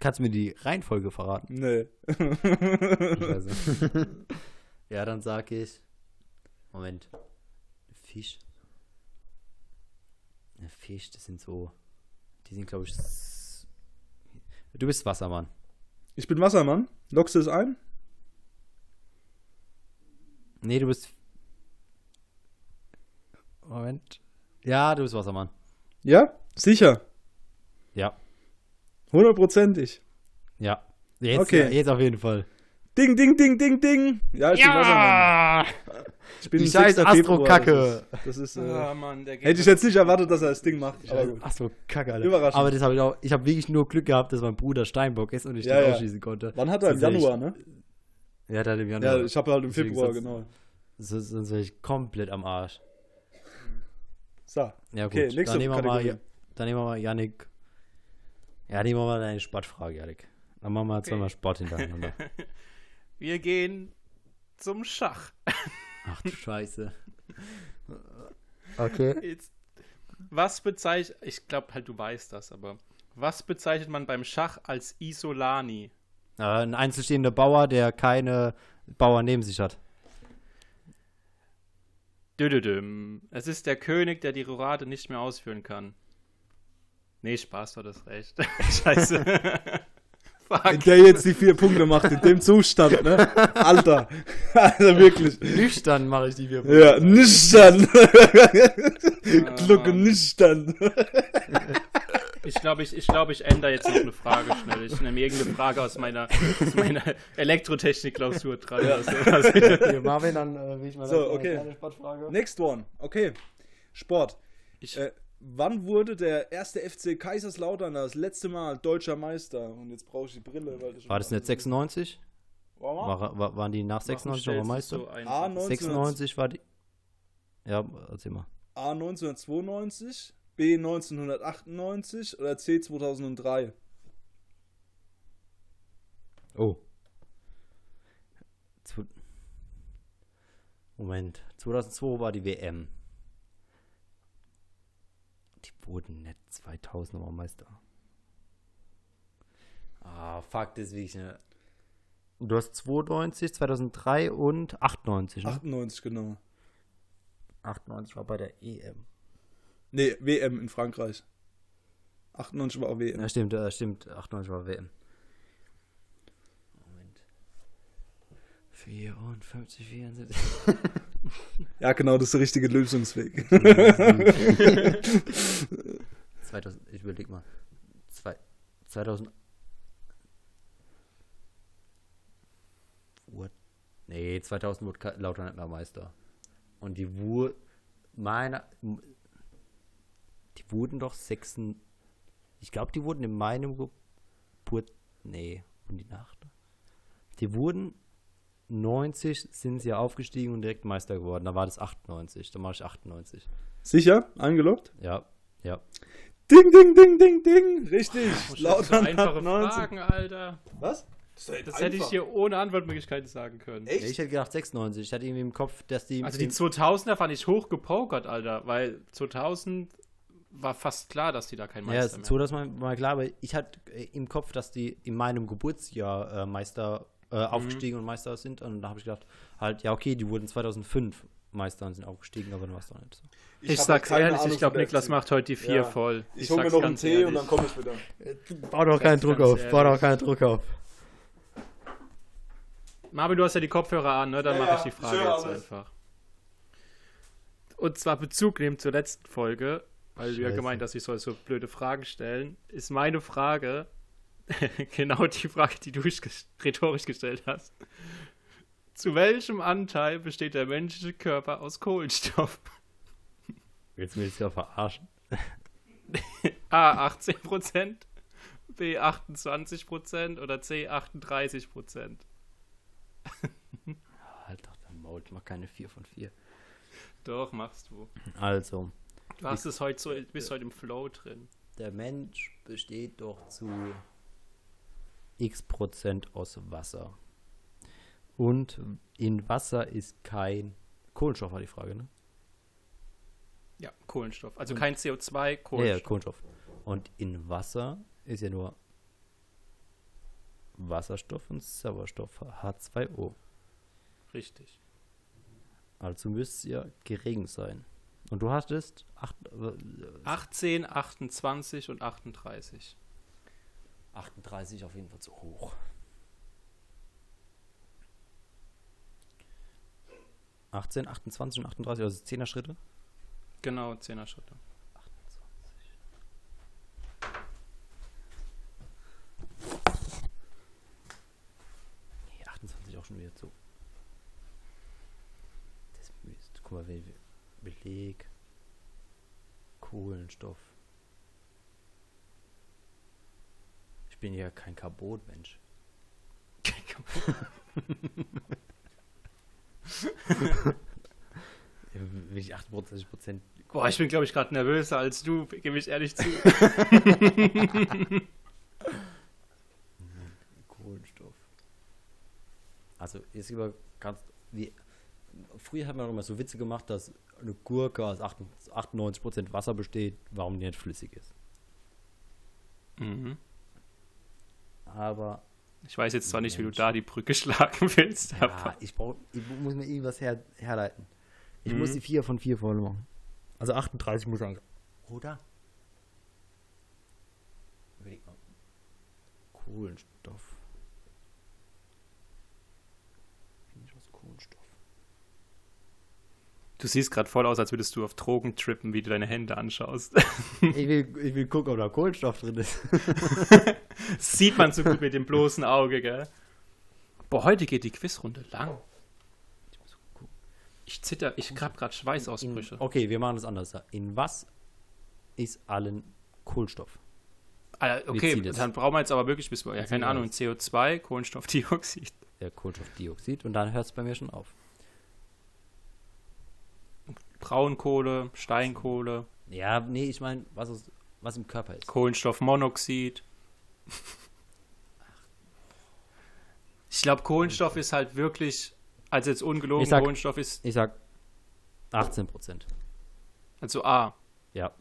Speaker 2: Kannst du mir die Reihenfolge verraten?
Speaker 1: Nee.
Speaker 2: Ja, dann sag ich. Moment. Fisch. Fisch, das sind so. Die sind, glaube ich. Du bist Wassermann.
Speaker 1: Ich bin Wassermann. Lockst du es ein?
Speaker 2: Nee, du bist. Moment. Ja, du bist Wassermann.
Speaker 1: Ja? Sicher.
Speaker 2: Ja.
Speaker 1: Hundertprozentig.
Speaker 2: Ja. Jetzt,
Speaker 1: Okay.
Speaker 2: jetzt auf jeden Fall.
Speaker 1: Ding, ding, ding, ding, ding. Ja, ich bin Wassermann. Ich bin
Speaker 2: Die
Speaker 1: ein
Speaker 2: scheiß
Speaker 1: 6. Februar,
Speaker 2: Astro-Kacke.
Speaker 1: Das ist, das ist äh,
Speaker 3: Ah, Mann,
Speaker 1: hätte ich jetzt nicht erwartet, dass er das Ding macht. Aber gut.
Speaker 2: Ach so, kacke, Alter.
Speaker 1: Überraschend.
Speaker 2: Aber das habe ich auch. Ich habe wirklich nur Glück gehabt, dass mein Bruder Steinbock ist und ich
Speaker 1: Ja,
Speaker 2: den
Speaker 1: ja.
Speaker 2: ausschließen konnte.
Speaker 1: Wann hat er? Im
Speaker 2: Sonst
Speaker 1: Januar, ne?
Speaker 2: Ja, der hat im Januar.
Speaker 1: Ja, ich habe halt im
Speaker 2: Deswegen
Speaker 1: Februar,
Speaker 2: sonst-
Speaker 1: genau.
Speaker 2: So- Sonst wäre ich komplett am Arsch.
Speaker 1: So.
Speaker 2: Ja, gut.
Speaker 1: Okay, nächste
Speaker 2: dann, nehmen wir mal, dann nehmen wir mal Yannick. Ja, nehmen wir mal deine Sportfrage, Yannick. Dann machen wir zweimal Sport hintereinander.
Speaker 3: Wir gehen zum Schach.
Speaker 2: Ach du Scheiße. Okay.
Speaker 3: Jetzt, was bezeichnet, ich glaube halt, du weißt das, aber was bezeichnet man beim Schach als Isolani?
Speaker 2: Äh, ein einzelstehender Bauer, der keine Bauern neben sich hat.
Speaker 3: Düdüdüm. Es ist der König, der die Roulade nicht mehr ausführen kann. Nee, Spaß, du das recht. Scheiße.
Speaker 1: Wenn
Speaker 3: Fuck.
Speaker 1: der jetzt die vier Punkte macht, in dem Zustand, ne? Alter. Also wirklich.
Speaker 2: Nüchtern mache ich die vier
Speaker 1: Ja, nüchtern. Glucke nüchtern.
Speaker 3: Ich glaube, ich, ich, glaub, ich ändere jetzt noch eine Frage schnell. Ich nehme irgendeine Frage aus meiner, aus meiner Elektrotechnik-Klausur dran. oder sowas.
Speaker 2: Okay, Marvin, dann äh, will ich mal
Speaker 1: So,
Speaker 2: eine
Speaker 1: okay.
Speaker 2: kleine Sportfrage.
Speaker 1: Next one. Okay. Sport.
Speaker 3: Ich,
Speaker 1: Äh, wann wurde der erste FC Kaiserslautern das letzte Mal deutscher Meister? Und jetzt brauche ich die Brille. Weil ich
Speaker 2: War das nicht 96?
Speaker 1: Warte mal.
Speaker 2: War, war, waren die nach 96 nochmal
Speaker 3: warum stellst du
Speaker 2: Meister?
Speaker 3: so
Speaker 1: A, 19,
Speaker 2: 96 war die. Ja, erzähl mal.
Speaker 1: A 1992, B 1998 oder C 2003?
Speaker 2: Oh. Moment. 2002 war die WM. Wurden nicht 2000 nochmal Meister. Ah, fuck, das ist wirklich eine. Du hast 92, 2003 und 98, ne?
Speaker 1: 98, genau.
Speaker 2: 98 war bei der EM.
Speaker 1: Nee, WM in Frankreich. 98 war auch WM.
Speaker 2: Ja, stimmt, äh, stimmt. 98 war WM. Moment. 54, 74.
Speaker 1: Ja, genau, das ist der richtige Lösungsweg.
Speaker 2: 2000, ich überleg mal. Zwei, 2000. Wurde, nee, 2000 wurde Lautern nicht mehr Meister. Und die wurden, meiner, die wurden doch 6, ich glaube, die wurden in meinem Geburt, nee, wurden die Nacht. Die wurden 90 sind sie aufgestiegen und direkt Meister geworden. Da war das 98, da mache ich 98.
Speaker 1: Sicher? Eingeloggt?
Speaker 2: Ja, ja.
Speaker 1: Ding, ding, ding, ding, ding. Richtig.
Speaker 3: Oh, das
Speaker 1: Lautern hat
Speaker 3: einfache
Speaker 1: 19.
Speaker 3: Fragen, Alter.
Speaker 1: Was?
Speaker 3: Das hätte ich hier ohne Antwortmöglichkeiten sagen können.
Speaker 1: Echt?
Speaker 2: Ich hätte gedacht 96. Ich hatte irgendwie im Kopf, dass die.
Speaker 3: Also die 2000er fand ich hoch gepokert, Alter, weil 2000 war fast klar, dass die da kein
Speaker 2: ja,
Speaker 3: Meister
Speaker 2: ist
Speaker 3: mehr
Speaker 2: so, dass man mal klar, aber ich hatte äh, im Kopf, dass die in meinem Geburtsjahr äh, Meister äh,
Speaker 3: Mhm.
Speaker 2: aufgestiegen und Meister sind. Und da habe ich gedacht, halt, ja, okay, die wurden 2005 Meister und sind aufgestiegen, aber dann war es doch nicht so.
Speaker 3: Ich,
Speaker 1: hab
Speaker 3: sag's ehrlich,
Speaker 1: Ahnung
Speaker 3: ich glaube, Niklas
Speaker 1: FC.
Speaker 3: macht heute die vier
Speaker 1: Ja.
Speaker 3: voll.
Speaker 1: Ich hole mir noch einen Tee
Speaker 3: ehrlich.
Speaker 1: und dann komme ich wieder.
Speaker 2: Bau doch keinen
Speaker 3: Druck auf, bau doch
Speaker 2: keinen Druck auf.
Speaker 3: Marvin, du hast ja die Kopfhörer an, ne? Dann
Speaker 1: Ja,
Speaker 3: mache ich die Frage
Speaker 1: ich
Speaker 3: jetzt
Speaker 1: alles.
Speaker 3: einfach. Und zwar Bezug nehmen zur letzten Folge, weil du ja
Speaker 2: Scheiße.
Speaker 3: gemeint hast, ich soll so blöde Fragen stellen, ist meine Frage genau die Frage, die du rhetorisch gestellt hast. Zu welchem Anteil besteht der menschliche Körper aus Kohlenstoff?
Speaker 2: Willst du mich jetzt ja verarschen?
Speaker 3: A 18%, B 28% oder C 38%?
Speaker 2: Halt doch dein Maul, ich mach keine 4 von 4.
Speaker 3: Doch, machst du.
Speaker 2: Also,
Speaker 3: Du hast es heute so, bist heute im Flow drin.
Speaker 2: der Mensch besteht doch zu x Prozent aus Wasser. Und in Wasser ist kein Kohlenstoff, war die Frage, ne?
Speaker 3: Ja, Kohlenstoff. Also
Speaker 2: Und-
Speaker 3: kein CO2,
Speaker 2: Ja,
Speaker 3: Kohlenstoff.
Speaker 2: ja, Kohlenstoff. Und in Wasser ist ja nur Wasserstoff und Sauerstoff, H2O.
Speaker 3: Richtig.
Speaker 2: Also müsste es ja gering sein. Und du hattest acht, äh,
Speaker 3: 18, 28 und 38.
Speaker 2: 38 auf jeden Fall zu hoch. Achtzehn, 28 und 38, also 10er Schritte.
Speaker 3: Genau, 10er Schritte.
Speaker 2: 28. Nee, 28 auch schon wieder zu. Das müsste, guck mal, Be- Beleg, Kohlenstoff. Ich bin ja kein Carbon-Mensch. Wenn ich 28 Prozent
Speaker 3: Boah, ich bin, glaube ich, gerade nervöser als du, gebe ich ehrlich zu.
Speaker 2: Kohlenstoff. Also ist über ganz wie früher hat man auch immer so Witze gemacht, dass eine Gurke aus 98 Prozent Wasser besteht, warum die nicht flüssig ist.
Speaker 3: mhm.
Speaker 2: Aber
Speaker 3: Ich weiß jetzt zwar nicht, wie du da die Brücke schlagen willst,
Speaker 2: ja,
Speaker 3: aber
Speaker 2: ich brauch, ich muss mir irgendwas her, herleiten. Ich
Speaker 3: Mhm.
Speaker 2: muss die 4 von 4 voll machen. Also 38 muss sein. Oder? Überleg mal. Kohlenstoff. Wenig aus Kohlenstoff.
Speaker 3: Du siehst gerade voll aus, als würdest du auf Drogen trippen, wie du deine Hände anschaust.
Speaker 2: ich, will, ich will gucken, ob da Kohlenstoff drin ist.
Speaker 3: Sieht man so gut mit dem bloßen Auge, gell? Boah, heute geht die Quizrunde lang.
Speaker 2: Ich
Speaker 3: zitter, ich hab gerade
Speaker 2: In,
Speaker 3: Schweißausbrüche.
Speaker 2: okay, wir machen das anders. In was ist allen Kohlenstoff?
Speaker 3: Ah, okay, dann brauchen wir jetzt aber wirklich bis. Ja, keine Ahnung,
Speaker 2: das?
Speaker 3: CO2, Kohlenstoffdioxid.
Speaker 2: Der Kohlenstoffdioxid und dann hört es bei mir schon auf.
Speaker 3: Braunkohle, Steinkohle,
Speaker 2: Ja, nee, ich meine, was, ist- was im Körper ist.
Speaker 3: Kohlenstoffmonoxid. Ich glaube, Kohlenstoff ist halt wirklich, also jetzt ungelogen,
Speaker 2: Ich sag-
Speaker 3: Kohlenstoff ist,
Speaker 2: Ich sag 18 Prozent.
Speaker 3: also A.
Speaker 2: Ja.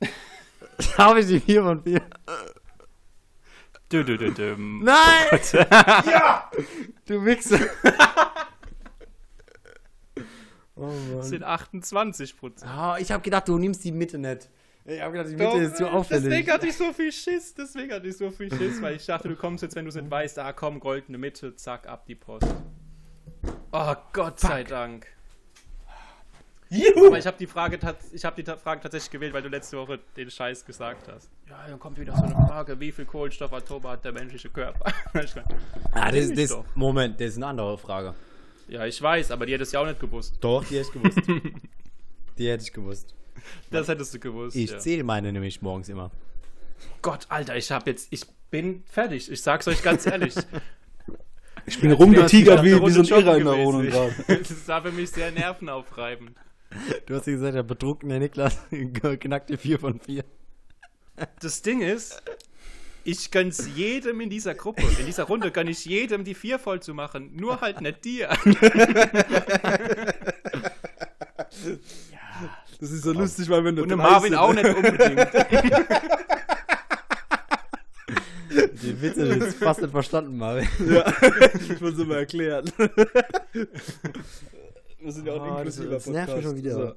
Speaker 2: Habe ich die 4 von 4?
Speaker 3: Dö, dö, dö, düm.
Speaker 2: Nein! ja! Du Wichser! oh
Speaker 3: Das sind 28 Prozent.
Speaker 2: Oh, ich habe gedacht, du nimmst die Mitte nicht. Ich habe gedacht, die Mitte ist zu auffällig.
Speaker 3: Deswegen hatte ich so viel Schiss, deswegen hatte ich so viel Schiss, weil ich dachte, du kommst jetzt, wenn du es nicht weißt, ah komm, goldene Mitte, zack, ab die Post. Oh, Gott sei Dank. Aber ich habe die, Frage tats- ich hab die Frage tatsächlich gewählt, weil du letzte Woche den Scheiß gesagt hast. Ja, dann kommt wieder so eine Frage, wie viel Kohlenstoffatome hat der menschliche Körper?
Speaker 2: Ah, das, das. Moment, das ist eine andere Frage.
Speaker 3: ja, ich weiß, aber die hättest du ja auch nicht gewusst.
Speaker 2: Doch, die hätte ich gewusst. die hätte ich gewusst.
Speaker 3: Das hättest du gewusst.
Speaker 2: Ich
Speaker 3: ja.
Speaker 2: zähle meine nämlich morgens immer.
Speaker 3: Gott, Alter, ich habe jetzt, ich bin fertig. Ich sag's euch ganz ehrlich.
Speaker 1: Ich bin rumgetigert
Speaker 3: Ich
Speaker 1: wie,
Speaker 3: hab
Speaker 1: wie so ein
Speaker 3: Runde
Speaker 1: Irrer in der Wohnung gerade.
Speaker 3: Das war für mich sehr nervenaufreibend.
Speaker 2: Du hast ja gesagt, der betrunkene Niklas knackt die 4 von 4.
Speaker 3: Das Ding ist, ich gönn's jedem in dieser Gruppe. In dieser Runde gönn ich jedem, die vier voll zu machen. Nur halt nicht dir.
Speaker 1: Das ist so lustig, weil wenn du
Speaker 3: Und
Speaker 1: drei
Speaker 3: Marvin
Speaker 1: sind-
Speaker 3: auch nicht unbedingt.
Speaker 2: Die Witze ist fast nicht verstanden, Marvin.
Speaker 1: Ja, ich muss es mal erklären. Wir sind ja auch ein
Speaker 2: Ah, das-
Speaker 1: inklusiver
Speaker 2: das nervt mich schon wieder.
Speaker 1: So.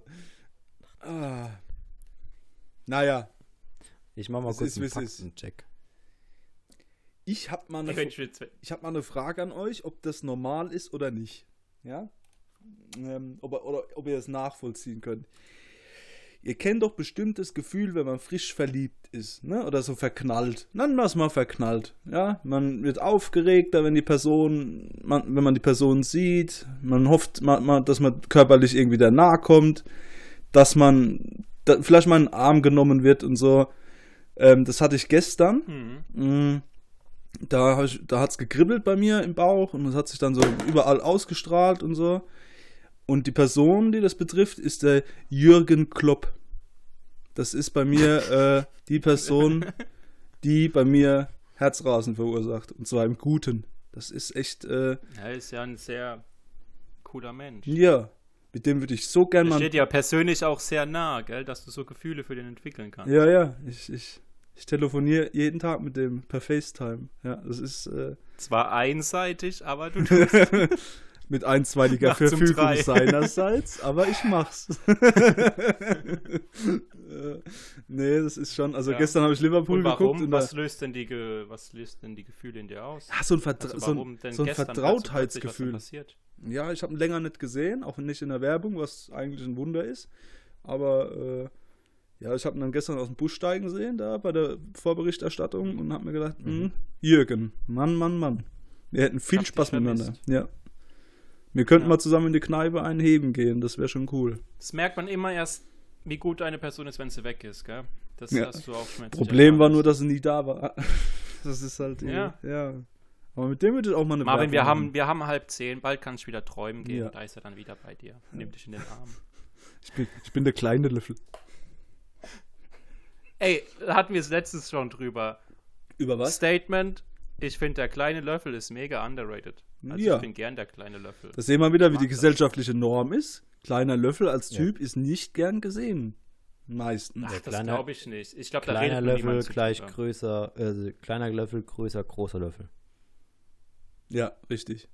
Speaker 1: Ah. Naja,
Speaker 2: Ich mach mal
Speaker 1: Es
Speaker 2: kurz
Speaker 1: ist,
Speaker 2: einen. Faktencheck.
Speaker 1: ich habe mal, eine-
Speaker 3: ich
Speaker 1: hab mal eine Frage an euch, ob das normal ist oder nicht. Ja? Ähm, ob, oder ob ihr es nachvollziehen könnt. Ihr kennt doch bestimmt das Gefühl, wenn man frisch verliebt ist, ne? Oder so verknallt. Nennen wir es mal verknallt. Ja, man wird aufgeregter, wenn die Person, man, wenn man die Person sieht. Man hofft, man, man, dass man körperlich irgendwie da nahe kommt, dass man da, vielleicht mal in den Arm genommen wird und so. Ähm, das hatte ich gestern.
Speaker 3: Mhm.
Speaker 1: Mm, Da, ich- da hat es gekribbelt bei mir im Bauch und es hat sich dann so überall ausgestrahlt und so. Und die Person, die das betrifft, ist der Jürgen Klopp. Das ist bei mir äh, die Person, die bei mir Herzrasen verursacht. Und zwar im Guten. Das ist echt, äh,
Speaker 3: Er ist ja ein sehr cooler Mensch.
Speaker 1: ja, mit dem würde ich so gern
Speaker 3: Er
Speaker 1: mal.
Speaker 3: steht ja persönlich auch sehr nah, gell, dass du so Gefühle für den entwickeln kannst.
Speaker 1: Ja, ja, ich, ich, ich telefoniere jeden Tag mit dem per FaceTime. Ja, das ist. Äh,
Speaker 3: Zwar einseitig, aber du tust
Speaker 1: mit einstweiliger
Speaker 3: Nachts um
Speaker 1: Verfügung seinerseits, aber ich mach's. Äh, nee, das ist schon, also
Speaker 3: Ja.
Speaker 1: gestern habe ich Liverpool
Speaker 3: Und
Speaker 1: geguckt
Speaker 3: warum?
Speaker 1: und da,
Speaker 3: Was löst, denn die was löst denn die Gefühle in dir aus?
Speaker 1: ja, so ein, Vertra
Speaker 3: Also
Speaker 1: so ein,
Speaker 3: warum denn
Speaker 1: so ein
Speaker 3: gestern plötzlich-
Speaker 1: Vertrautheitsgefühl.
Speaker 3: passiert?
Speaker 1: Ja, ich habe ihn länger nicht gesehen, auch nicht in der Werbung, was eigentlich ein Wunder ist. Aber äh, ja, ich habe ihn dann gestern aus dem Bus steigen sehen, da bei der Vorberichterstattung und habe mir gedacht, hm, Jürgen, Mann, Mann, Mann. Wir hätten viel Spaß miteinander. Ja. Wir könnten
Speaker 3: Ja.
Speaker 1: mal zusammen in die Kneipe einen heben gehen, das wäre schon cool.
Speaker 3: Das merkt man immer erst, wie gut eine Person ist, wenn sie weg ist, gell? Das
Speaker 1: Ja.
Speaker 3: hast du auch schon.
Speaker 1: Problem war nur, dass er nie da war. Das ist halt,
Speaker 3: Ja.
Speaker 1: ja. Aber mit dem würde ich auch mal eine
Speaker 3: Marvin,
Speaker 1: Werbung
Speaker 3: wir haben, wir haben halb zehn, bald kannst du wieder träumen gehen.
Speaker 1: Ja.
Speaker 3: Da ist er dann wieder bei dir. Nimm dich in den Arm.
Speaker 1: Ich bin, ich bin der kleine Löffel.
Speaker 3: Ey, da hatten wir es letztens schon drüber.
Speaker 1: Über
Speaker 3: Statement, ich finde, der kleine Löffel ist mega underrated. Also
Speaker 1: Ja.
Speaker 3: ich bin gern der kleine Löffel.
Speaker 1: Das sehen wir wieder, wie die
Speaker 3: das.
Speaker 1: gesellschaftliche Norm ist. Kleiner Löffel als
Speaker 2: Ja.
Speaker 1: Typ ist nicht gern gesehen. Meistens.
Speaker 3: Ach, das glaube ich nicht. Ich glaube, da
Speaker 2: Kleiner
Speaker 3: redet
Speaker 2: Löffel gleich
Speaker 3: drüber.
Speaker 2: größer, also kleiner Löffel größer, großer Löffel.
Speaker 1: Ja, richtig.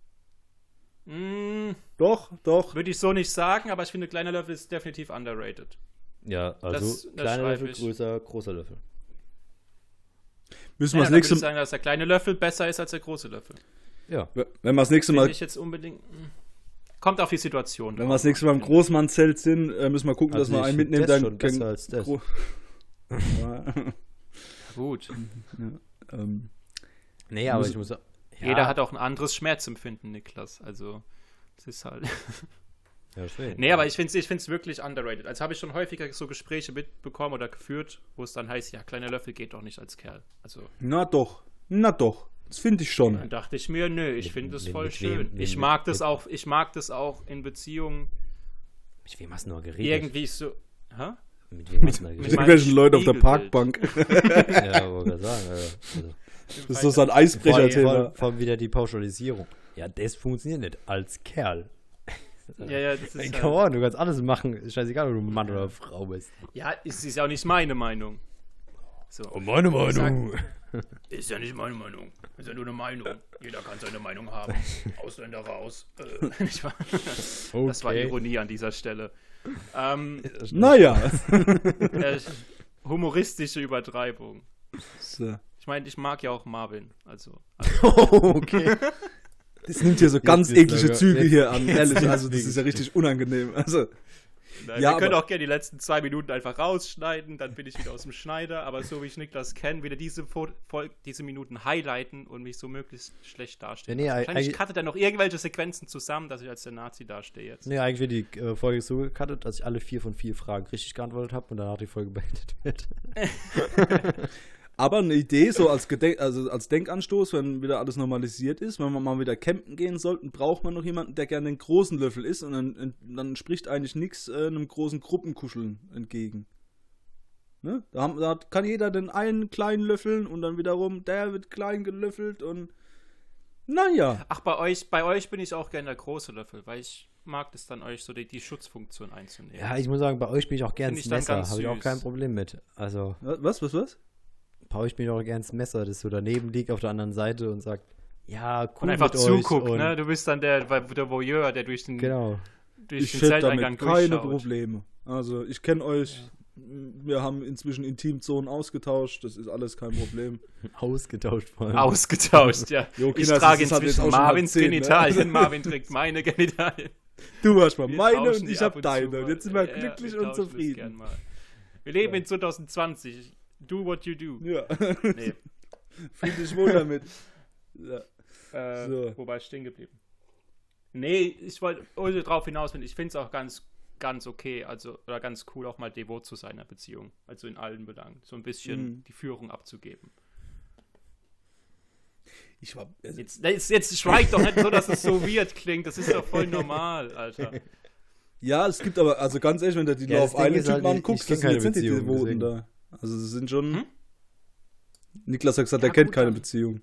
Speaker 3: Mm,
Speaker 1: Doch, doch.
Speaker 3: Würde ich so nicht sagen, aber ich finde, kleiner Löffel ist definitiv underrated.
Speaker 2: Ja, also
Speaker 3: Das- das
Speaker 2: kleiner Löffel,
Speaker 3: ich.
Speaker 2: größer, großer Löffel.
Speaker 1: Müssen wir
Speaker 3: Ja,
Speaker 1: das
Speaker 3: dann würde
Speaker 1: nächste
Speaker 3: ich sagen, dass der kleine Löffel besser ist als der große Löffel.
Speaker 2: Ja.
Speaker 1: wenn wir das nächste Mal,
Speaker 3: ich jetzt unbedingt. mm. Kommt auf die Situation.
Speaker 1: wenn wir das nächste Mal im Großmannzelt sind, äh, müssen wir gucken,
Speaker 2: Also
Speaker 1: dass wir einen mitnehmen,
Speaker 2: das
Speaker 1: dann
Speaker 2: schon besser als das.
Speaker 1: Gro- Ja,
Speaker 3: Gut.
Speaker 1: ähm,
Speaker 2: Nee, aber
Speaker 1: Muss-
Speaker 2: ich muss. Ja.
Speaker 3: Jeder hat auch ein anderes Schmerzempfinden, Niklas. Also, es ist halt.
Speaker 2: Ja, deswegen.
Speaker 3: nee, aber ich finde es ich find's wirklich underrated. Also habe ich schon häufiger so Gespräche mitbekommen oder geführt, wo es dann heißt, ja, kleiner Löffel geht doch nicht als Kerl. Also,
Speaker 1: Na doch, na doch. Das finde ich schon.
Speaker 3: dann dachte ich mir, nö, ich
Speaker 2: Mit-
Speaker 3: finde das
Speaker 2: mit-
Speaker 3: voll
Speaker 2: mit
Speaker 3: schön.
Speaker 2: wem-
Speaker 3: ich
Speaker 2: mit-
Speaker 3: mag das
Speaker 2: mit-
Speaker 3: auch, ich mag das auch in Beziehungen
Speaker 2: Mit wem hast du nur geredet?
Speaker 3: irgendwie so. Hä?
Speaker 2: Mit wem hast du nur
Speaker 3: mit
Speaker 2: geredet?
Speaker 3: meinem
Speaker 1: Irgendwelche Leute auf der. Parkbank.
Speaker 2: ja, wollte sagen. Also, also.
Speaker 1: Das ist so sein
Speaker 2: Vor allem,
Speaker 1: Eisbrecher-Thema.
Speaker 2: vor, vor allem wieder die Pauschalisierung. Ja, das funktioniert nicht als Kerl.
Speaker 3: Ja, ja, das ist
Speaker 2: come
Speaker 3: halt,
Speaker 2: on, du kannst alles machen. Ist scheißegal, ob du Mann oder Frau bist.
Speaker 3: ja, es ist ja auch nicht meine Meinung. So.
Speaker 2: meine
Speaker 3: Meinung. Ist ja nicht meine Meinung. Ist ja nur eine Meinung. Jeder kann seine Meinung haben. Ausländer raus. Äh, nicht wahr? Das war
Speaker 2: Okay.
Speaker 3: Ironie an dieser Stelle. Ähm,
Speaker 1: Naja.
Speaker 3: äh, humoristische Übertreibung.
Speaker 1: So.
Speaker 3: Ich meine, ich mag ja auch Marvin. Also,
Speaker 2: okay.
Speaker 1: Das nimmt hier so ganz eklige. Züge
Speaker 2: Jetzt-
Speaker 1: hier an, ehrlich. Also, das ist ja richtig unangenehm. Also,
Speaker 3: nein,
Speaker 1: Ja,
Speaker 3: wir können auch gerne die letzten zwei Minuten einfach rausschneiden, dann bin ich wieder aus dem Schneider. Aber so wie ich Niklas kenne, wieder diese, diese Minuten highlighten und mich so möglichst schlecht darstellen.
Speaker 2: Ja, nee,
Speaker 3: Wahrscheinlich
Speaker 2: eigentlich-
Speaker 3: cuttet er noch irgendwelche Sequenzen zusammen, dass ich als der Nazi dastehe jetzt.
Speaker 2: Nee, eigentlich wird die äh, Folge so gecuttet, dass ich alle vier von vier Fragen richtig geantwortet habe und danach die Folge beendet wird.
Speaker 1: aber eine Idee, so als, Gedenk also als Denkanstoß, wenn wieder alles normalisiert ist, wenn wir mal wieder campen gehen sollten, braucht man noch jemanden, der gerne den großen Löffel ist und dann, dann spricht eigentlich nichts äh, einem großen Gruppenkuscheln entgegen. Ne? Da, haben, da kann jeder den einen kleinen löffeln und dann wiederum, der wird klein gelöffelt und naja.
Speaker 3: Ach, bei euch, bei euch bin ich auch gerne der große Löffel, weil ich mag es dann, euch so die, die Schutzfunktion einzunehmen.
Speaker 2: Ja, ich muss sagen, bei euch bin ich auch gern
Speaker 3: Find
Speaker 2: ins
Speaker 3: ich dann
Speaker 2: Messer. Habe ich auch kein Problem mit. Also,
Speaker 1: Was, was, was?
Speaker 2: Bin ich auch gern ins Messer, das so daneben liegt auf der anderen Seite und sagt, ja, cool
Speaker 3: und einfach
Speaker 2: mit
Speaker 3: zuguckt,
Speaker 2: euch und,
Speaker 3: ne? Du bist dann der, der Voyeur, der durch den,
Speaker 2: Genau.
Speaker 3: durch
Speaker 1: Ich
Speaker 3: den Zelteingang
Speaker 1: damit keine
Speaker 3: durchschaut.
Speaker 1: Probleme. Also ich kenne euch. Wir haben inzwischen Intimzonen ausgetauscht. Das ist alles kein Problem.
Speaker 2: Ausgetauscht vor allem.
Speaker 3: Ausgetauscht, ja.
Speaker 1: Jo,
Speaker 3: ich
Speaker 1: Kinder,
Speaker 3: trage
Speaker 1: das ist halt jetzt
Speaker 3: inzwischen Marvins
Speaker 1: zehn, ne?
Speaker 3: Genitalien, Marvin trägt meine Genitalien.
Speaker 1: Du hast mal
Speaker 3: Wir
Speaker 1: meine und ich
Speaker 3: ab
Speaker 1: habe deine. Und jetzt sind wir
Speaker 3: Ja,
Speaker 1: glücklich
Speaker 3: wir
Speaker 1: und zufrieden.
Speaker 3: Wir leben in 2020. Do what you do.
Speaker 1: Ja,
Speaker 3: Nee.
Speaker 1: fühl dich wohl damit. Ja.
Speaker 3: Äh,
Speaker 1: So.
Speaker 3: Wobei ich stehen geblieben. Nee, ich wollte wollte drauf hinaus, ich finde es auch ganz, ganz okay, also oder ganz cool, auch mal devot zu seiner Beziehung. Also in allen Belangen. So ein bisschen
Speaker 1: Mhm.
Speaker 3: die Führung abzugeben.
Speaker 1: Ich war, also,
Speaker 3: Jetzt, jetzt, jetzt schweig doch nicht so, dass es so weird klingt. Das ist doch voll normal, Alter.
Speaker 1: ja, es gibt aber, also ganz ehrlich, wenn du die
Speaker 2: Ja, ist halt,
Speaker 1: Typen
Speaker 2: ich-
Speaker 1: anguckst, das sind jetzt nicht die Devoten
Speaker 2: deswegen.
Speaker 1: da. Also sie sind schon.
Speaker 3: Hm?
Speaker 1: Niklas hat gesagt,
Speaker 3: Ja,
Speaker 1: er kennt
Speaker 3: gut,
Speaker 1: keine
Speaker 3: dann.
Speaker 1: Beziehung.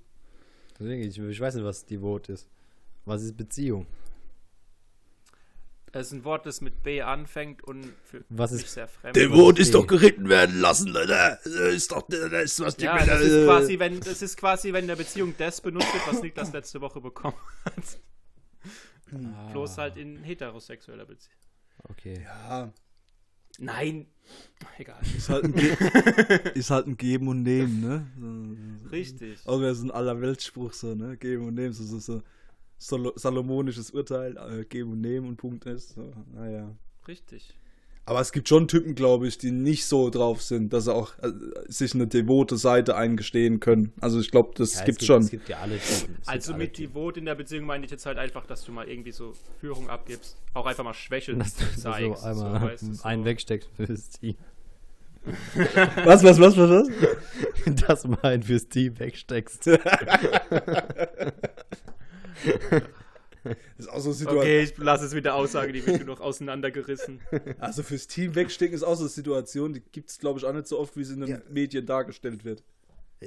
Speaker 2: Deswegen, ich, ich weiß nicht, was Devot ist. Was ist Beziehung?
Speaker 3: Es ist ein Wort, das mit B anfängt und für
Speaker 2: Was
Speaker 3: mich
Speaker 2: ist-
Speaker 3: sehr fremd
Speaker 1: Devot
Speaker 2: ist doch
Speaker 1: geritten werden lassen, Leute. Das ist doch das ist, was
Speaker 3: Ja, das ist quasi, wenn das ist quasi, wenn in der Beziehung das benutzt wird, was Niklas letzte Woche bekommen hat.
Speaker 2: Ah.
Speaker 3: Bloß halt in heterosexueller Beziehung.
Speaker 2: Okay.
Speaker 1: Ja,
Speaker 3: Nein, egal.
Speaker 1: ist halt ein, Ge ist halt ein Geben und Nehmen, ne? So-
Speaker 3: Richtig.
Speaker 1: Auch das ist ein Allerweltsspruch so, ne? Geben und nehmen, so, so, so salomonisches Urteil, äh, geben und nehmen und Punkt ist. So, naja.
Speaker 3: Richtig.
Speaker 1: Aber es gibt schon Typen, glaube ich, die nicht so drauf sind, dass sie auch äh, sich eine devote Seite eingestehen können. Also ich glaube, das
Speaker 2: Ja, es
Speaker 1: gibt's
Speaker 2: gibt,
Speaker 1: schon.
Speaker 2: Es gibt ja alle Typen.
Speaker 3: Also mit Devot in der Beziehung meine ich jetzt halt einfach, dass du mal irgendwie so Führung abgibst. Auch einfach mal Schwäche
Speaker 2: Dass du so
Speaker 3: zeigst.
Speaker 2: einmal
Speaker 3: so, weißt du, so.
Speaker 2: einen wegsteckst fürs Team.
Speaker 1: Was, was, was, was, was?
Speaker 2: Dass du mal einen fürs Team wegsteckst.
Speaker 1: Das ist auch so eine Situation.
Speaker 3: Okay, ich lasse es mit der Aussage, die wird nur noch auseinandergerissen.
Speaker 1: Also fürs Team wegstecken ist auch so eine Situation, die gibt es, glaube ich, auch nicht so oft, wie sie in den
Speaker 2: Ja.
Speaker 1: Medien dargestellt wird.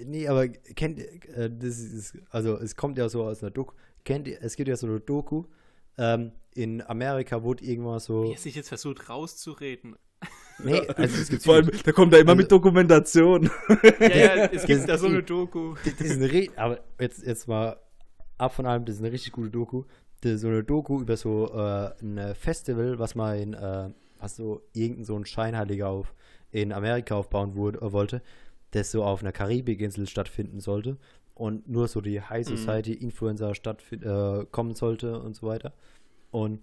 Speaker 2: Nee, aber kennt ihr, äh, das ist, also es kommt ja so aus einer Doku, kennt ihr, es gibt ja so eine Doku, ähm, in Amerika wurde irgendwann so,
Speaker 3: Wie er sich jetzt versucht rauszureden.
Speaker 2: nee, also es gibt
Speaker 1: Vor allem, da kommt er immer mit Dokumentation.
Speaker 3: Ja, ja, es gibt
Speaker 2: Das-
Speaker 3: da so eine Doku.
Speaker 2: das ist eine aber jetzt, jetzt mal ab von allem, das ist eine richtig gute Doku. So eine Doku über so äh, ein Festival, was mal in, äh, was so irgendein so ein Scheinheiliger auf in Amerika aufbauen wurde, äh, wollte, das so auf einer Karibikinsel stattfinden sollte und nur so die High Society Influencer stattfin- äh, kommen sollte und so weiter. Und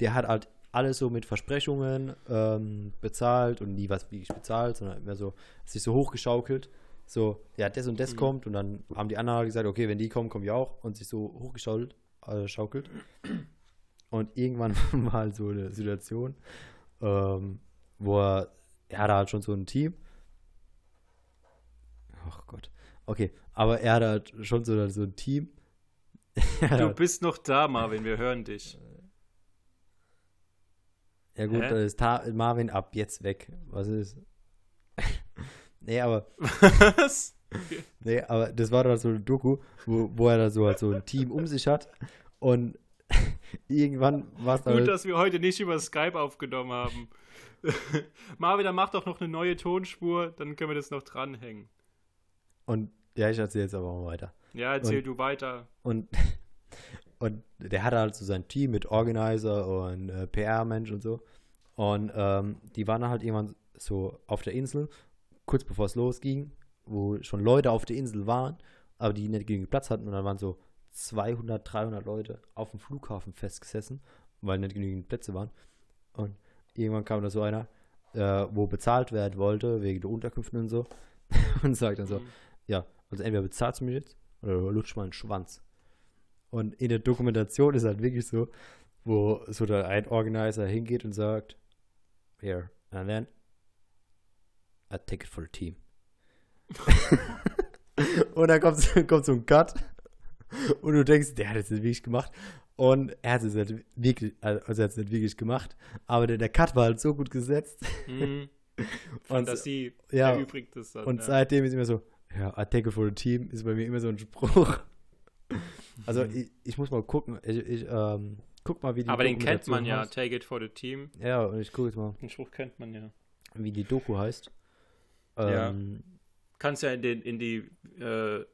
Speaker 2: der hat halt alles so mit Versprechungen ähm, bezahlt und nie was wirklich bezahlt, sondern immer so sich so hochgeschaukelt so, ja, das und das
Speaker 3: Mhm.
Speaker 2: kommt und dann haben die anderen gesagt, okay, wenn die kommen, kommen wir auch und sich so hochgeschaukelt, äh, schaukelt. Und irgendwann war halt so eine Situation, ähm, wo er, er hatte halt schon so ein Team. Ach Gott. Okay, aber er hatte halt schon so, so ein Team.
Speaker 3: Du bist noch da, Marvin, wir hören dich.
Speaker 2: Ja gut,
Speaker 3: Hä?
Speaker 2: dann ist Ta Marvin ab jetzt weg. Was ist? nee, aber
Speaker 3: Was?
Speaker 2: nee, aber das war dann so eine Doku, wo, wo er da so halt so ein Team um sich hat und irgendwann war es dann
Speaker 3: Gut,
Speaker 2: halt,
Speaker 3: dass wir heute nicht über Skype aufgenommen haben. Marvin, dann mach doch noch eine neue Tonspur, dann können wir das noch dranhängen.
Speaker 2: und ja, ich erzähle jetzt aber mal weiter.
Speaker 3: Ja, erzähl
Speaker 2: Und-
Speaker 3: du weiter.
Speaker 2: Und und der hatte halt so sein Team mit Organizer und äh, PR-Mensch und so. Und ähm, die waren halt irgendwann so auf der Insel, kurz bevor es losging, wo schon Leute auf der Insel waren, aber die nicht genügend Platz hatten. Und dann waren so 200, 300 Leute auf dem Flughafen festgesessen, weil nicht genügend Plätze waren. Und irgendwann kam da so einer, äh, wo bezahlt werden wollte, wegen der Unterkünfte und so, und sagt dann so,
Speaker 3: Mhm.
Speaker 2: ja, also entweder bezahlst du mich jetzt oder lutsch mal einen Schwanz. Und in der Dokumentation ist halt wirklich so, wo so da ein Organizer hingeht und sagt, here, and then take it for the team. und dann kommt, so- kommt so ein Cut und du denkst, der hat es nicht wirklich gemacht. Und er hat es nicht wirklich, also er hat es nicht wirklich gemacht, aber der, der Cut war halt so gut gesetzt.
Speaker 3: Mhm.
Speaker 2: Und-
Speaker 3: Fantasie
Speaker 2: ja,
Speaker 3: erübrigt es dann.
Speaker 2: Und
Speaker 3: ja.
Speaker 2: seitdem ist immer so, ja, I take it for the team, ist bei mir immer so ein Spruch. Also ich, ich muss mal gucken, ich, ich ähm, guck mal, wie die
Speaker 3: Aber den kennt man ja,
Speaker 2: heißt.
Speaker 3: Take it for the team.
Speaker 2: Ja, und ich gucke jetzt mal,
Speaker 3: Den Spruch kennt man ja.
Speaker 2: wie die Doku heißt.
Speaker 3: Ja. Kannst ja in, den, in die äh,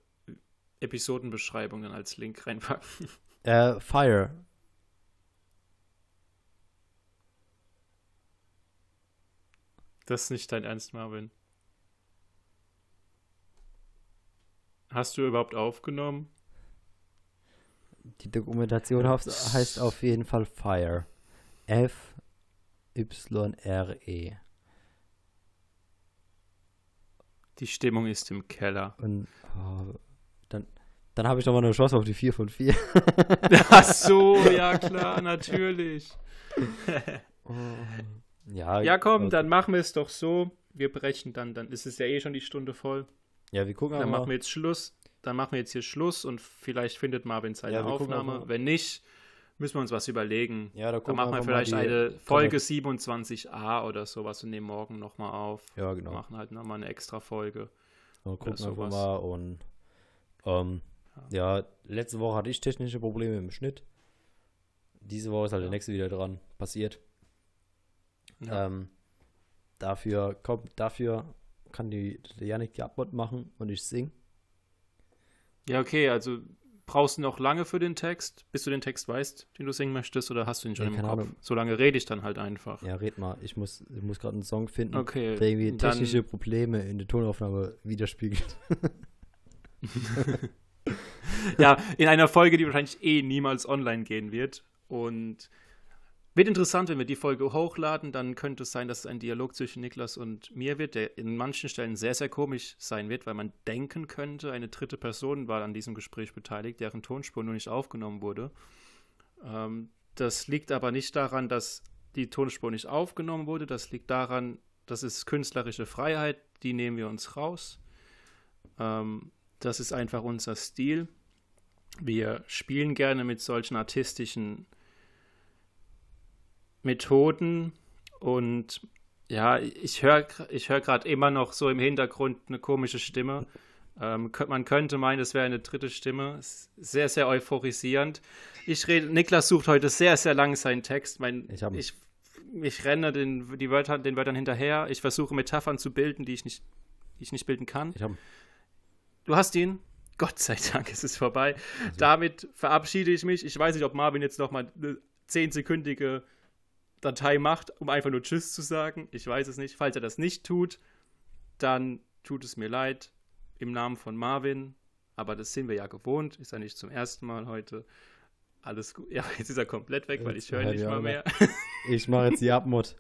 Speaker 3: Episodenbeschreibung dann als Link reinpacken.
Speaker 2: äh, Fire.
Speaker 3: Das ist nicht dein Ernst, Marvin. Hast du überhaupt aufgenommen?
Speaker 2: Die Dokumentation heißt, auf jeden Fall Fire. F
Speaker 3: Die Stimmung ist im Keller.
Speaker 2: Und oh, dann, dann habe ich noch mal eine Chance auf die 4 von 4.
Speaker 3: Ach so, ja klar, natürlich.
Speaker 2: ja,
Speaker 3: Ja, komm,
Speaker 2: äh,
Speaker 3: dann machen wir es doch so. Wir brechen dann, dann ist es ja eh schon die Stunde voll.
Speaker 2: Ja, wir gucken
Speaker 3: Dann
Speaker 2: aber
Speaker 3: machen wir jetzt Schluss. Dann machen wir jetzt hier Schluss und vielleicht findet Marvin seine
Speaker 2: Ja,
Speaker 3: Aufnahme. Wenn nicht, müssen wir uns was überlegen.
Speaker 2: Ja, da gucken
Speaker 3: machen wir vielleicht
Speaker 2: die-
Speaker 3: eine Folge 27a oder sowas und nehmen morgen nochmal auf.
Speaker 2: Ja, genau.
Speaker 3: Machen halt nochmal eine extra Folge.
Speaker 2: Mal gucken einfach
Speaker 3: sowas.
Speaker 2: mal und ähm, ja, letzte Woche hatte ich technische Probleme im Schnitt. Diese Woche ist halt
Speaker 3: Ja.
Speaker 2: der nächste wieder dran. Passiert.
Speaker 3: Ja.
Speaker 2: Ähm, dafür kommt, dafür kann die Janik die Abmod machen und ich sing.
Speaker 3: ja, okay, also brauchst du noch lange für den Text, bis du den Text weißt, den du singen möchtest, oder hast du ihn schon
Speaker 2: Ja,
Speaker 3: im Kopf?
Speaker 2: Ahnung.
Speaker 3: So lange rede ich dann halt einfach.
Speaker 2: Ja, red mal. Ich muss, ich muss gerade einen Song finden,
Speaker 3: Okay,
Speaker 2: der irgendwie
Speaker 3: dann-
Speaker 2: technische Probleme in der Tonaufnahme widerspiegelt.
Speaker 3: ja, in einer Folge, die wahrscheinlich eh niemals online gehen wird. Und wird interessant, wenn wir die Folge hochladen, dann könnte es sein, dass es ein Dialog zwischen Niklas und mir wird, der in manchen Stellen sehr, sehr komisch sein wird, weil man denken könnte, eine dritte Person war an diesem Gespräch beteiligt, deren Tonspur nur nicht aufgenommen wurde. Ähm, das liegt aber nicht daran, dass die Tonspur nicht aufgenommen wurde, das liegt daran, das ist künstlerische Freiheit, die nehmen wir uns raus. Ähm, das ist einfach unser Stil. Wir spielen gerne mit solchen artistischen Methoden und ja, ich höre ich hör gerade immer noch so im Hintergrund eine komische Stimme. Ähm, man könnte meinen, es wäre eine dritte Stimme. Ist Sehr, sehr euphorisierend. Ich rede, Niklas sucht heute sehr, sehr lang seinen Text. Mein,
Speaker 2: Ich
Speaker 3: ich, ich renne den, die Wörter, den Wörtern hinterher. Ich versuche Metaphern zu bilden, die ich nicht, die ich nicht bilden kann. Du hast ihn. Gott sei Dank ist es vorbei. Damit verabschiede ich mich. Ich weiß nicht, ob Marvin jetzt noch mal eine zehnsekündige Datei macht, um einfach nur Tschüss zu sagen. Ich weiß es nicht. Falls er das nicht tut, dann tut es mir leid. Im Namen von Marvin. Aber das sind wir ja gewohnt. Ist ja nicht zum ersten Mal heute. Alles gut. Ja, jetzt ist er komplett weg, weil ich höre nicht mal mehr.
Speaker 2: Ich mache jetzt die Abmod.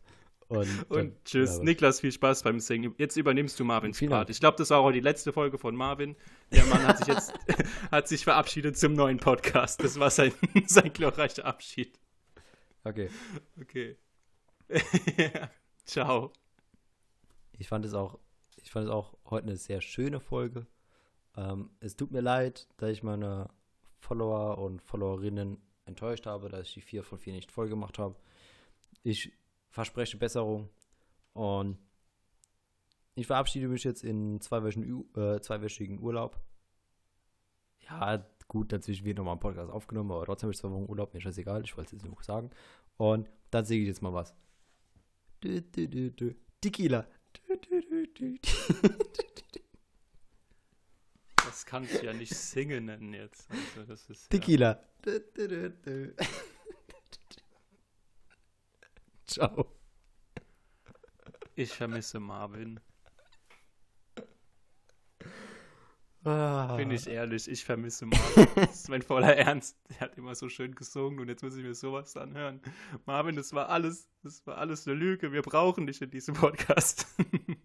Speaker 2: Und,
Speaker 3: Und tschüss.
Speaker 2: ja,
Speaker 3: Niklas, viel Spaß beim Singen. Jetzt übernimmst du Marvins Part. Ich glaube, das war auch die letzte Folge von Marvin. Der Mann hat sich jetzt hat sich verabschiedet zum neuen Podcast. Das war sein, sein glorreicher Abschied.
Speaker 2: Okay.
Speaker 3: Okay. Ciao.
Speaker 2: Ich fand es auch, ich fand es auch heute eine sehr schöne Folge. Ähm, es tut mir leid, dass ich meine Follower und Followerinnen enttäuscht habe, dass ich die 4 von 4 nicht voll gemacht habe. Ich verspreche Besserung und ich verabschiede mich jetzt in zweiwöchigen, äh, zweiwöchigen Urlaub. Ja, gut, dazwischen wird nochmal ein Podcast aufgenommen, aber trotzdem habe ich zwei Wochen Urlaub, mir ist das egal, ich wollte es jetzt nur sagen. Und dann singe ich jetzt mal was. Du, du, du, du. Tequila. Du, du, du, du.
Speaker 3: Das kannst du ja nicht singen nennen jetzt. Also das ist, ja.
Speaker 2: Tequila. Du, du, du, du. Ciao.
Speaker 3: Ich vermisse Marvin.
Speaker 2: Ah.
Speaker 3: Bin ich ehrlich, ich vermisse Marvin. Das ist mein voller Ernst. Er hat immer so schön gesungen und jetzt muss ich mir sowas anhören. Marvin, das war alles, das war alles eine Lüge. Wir brauchen dich in diesem Podcast.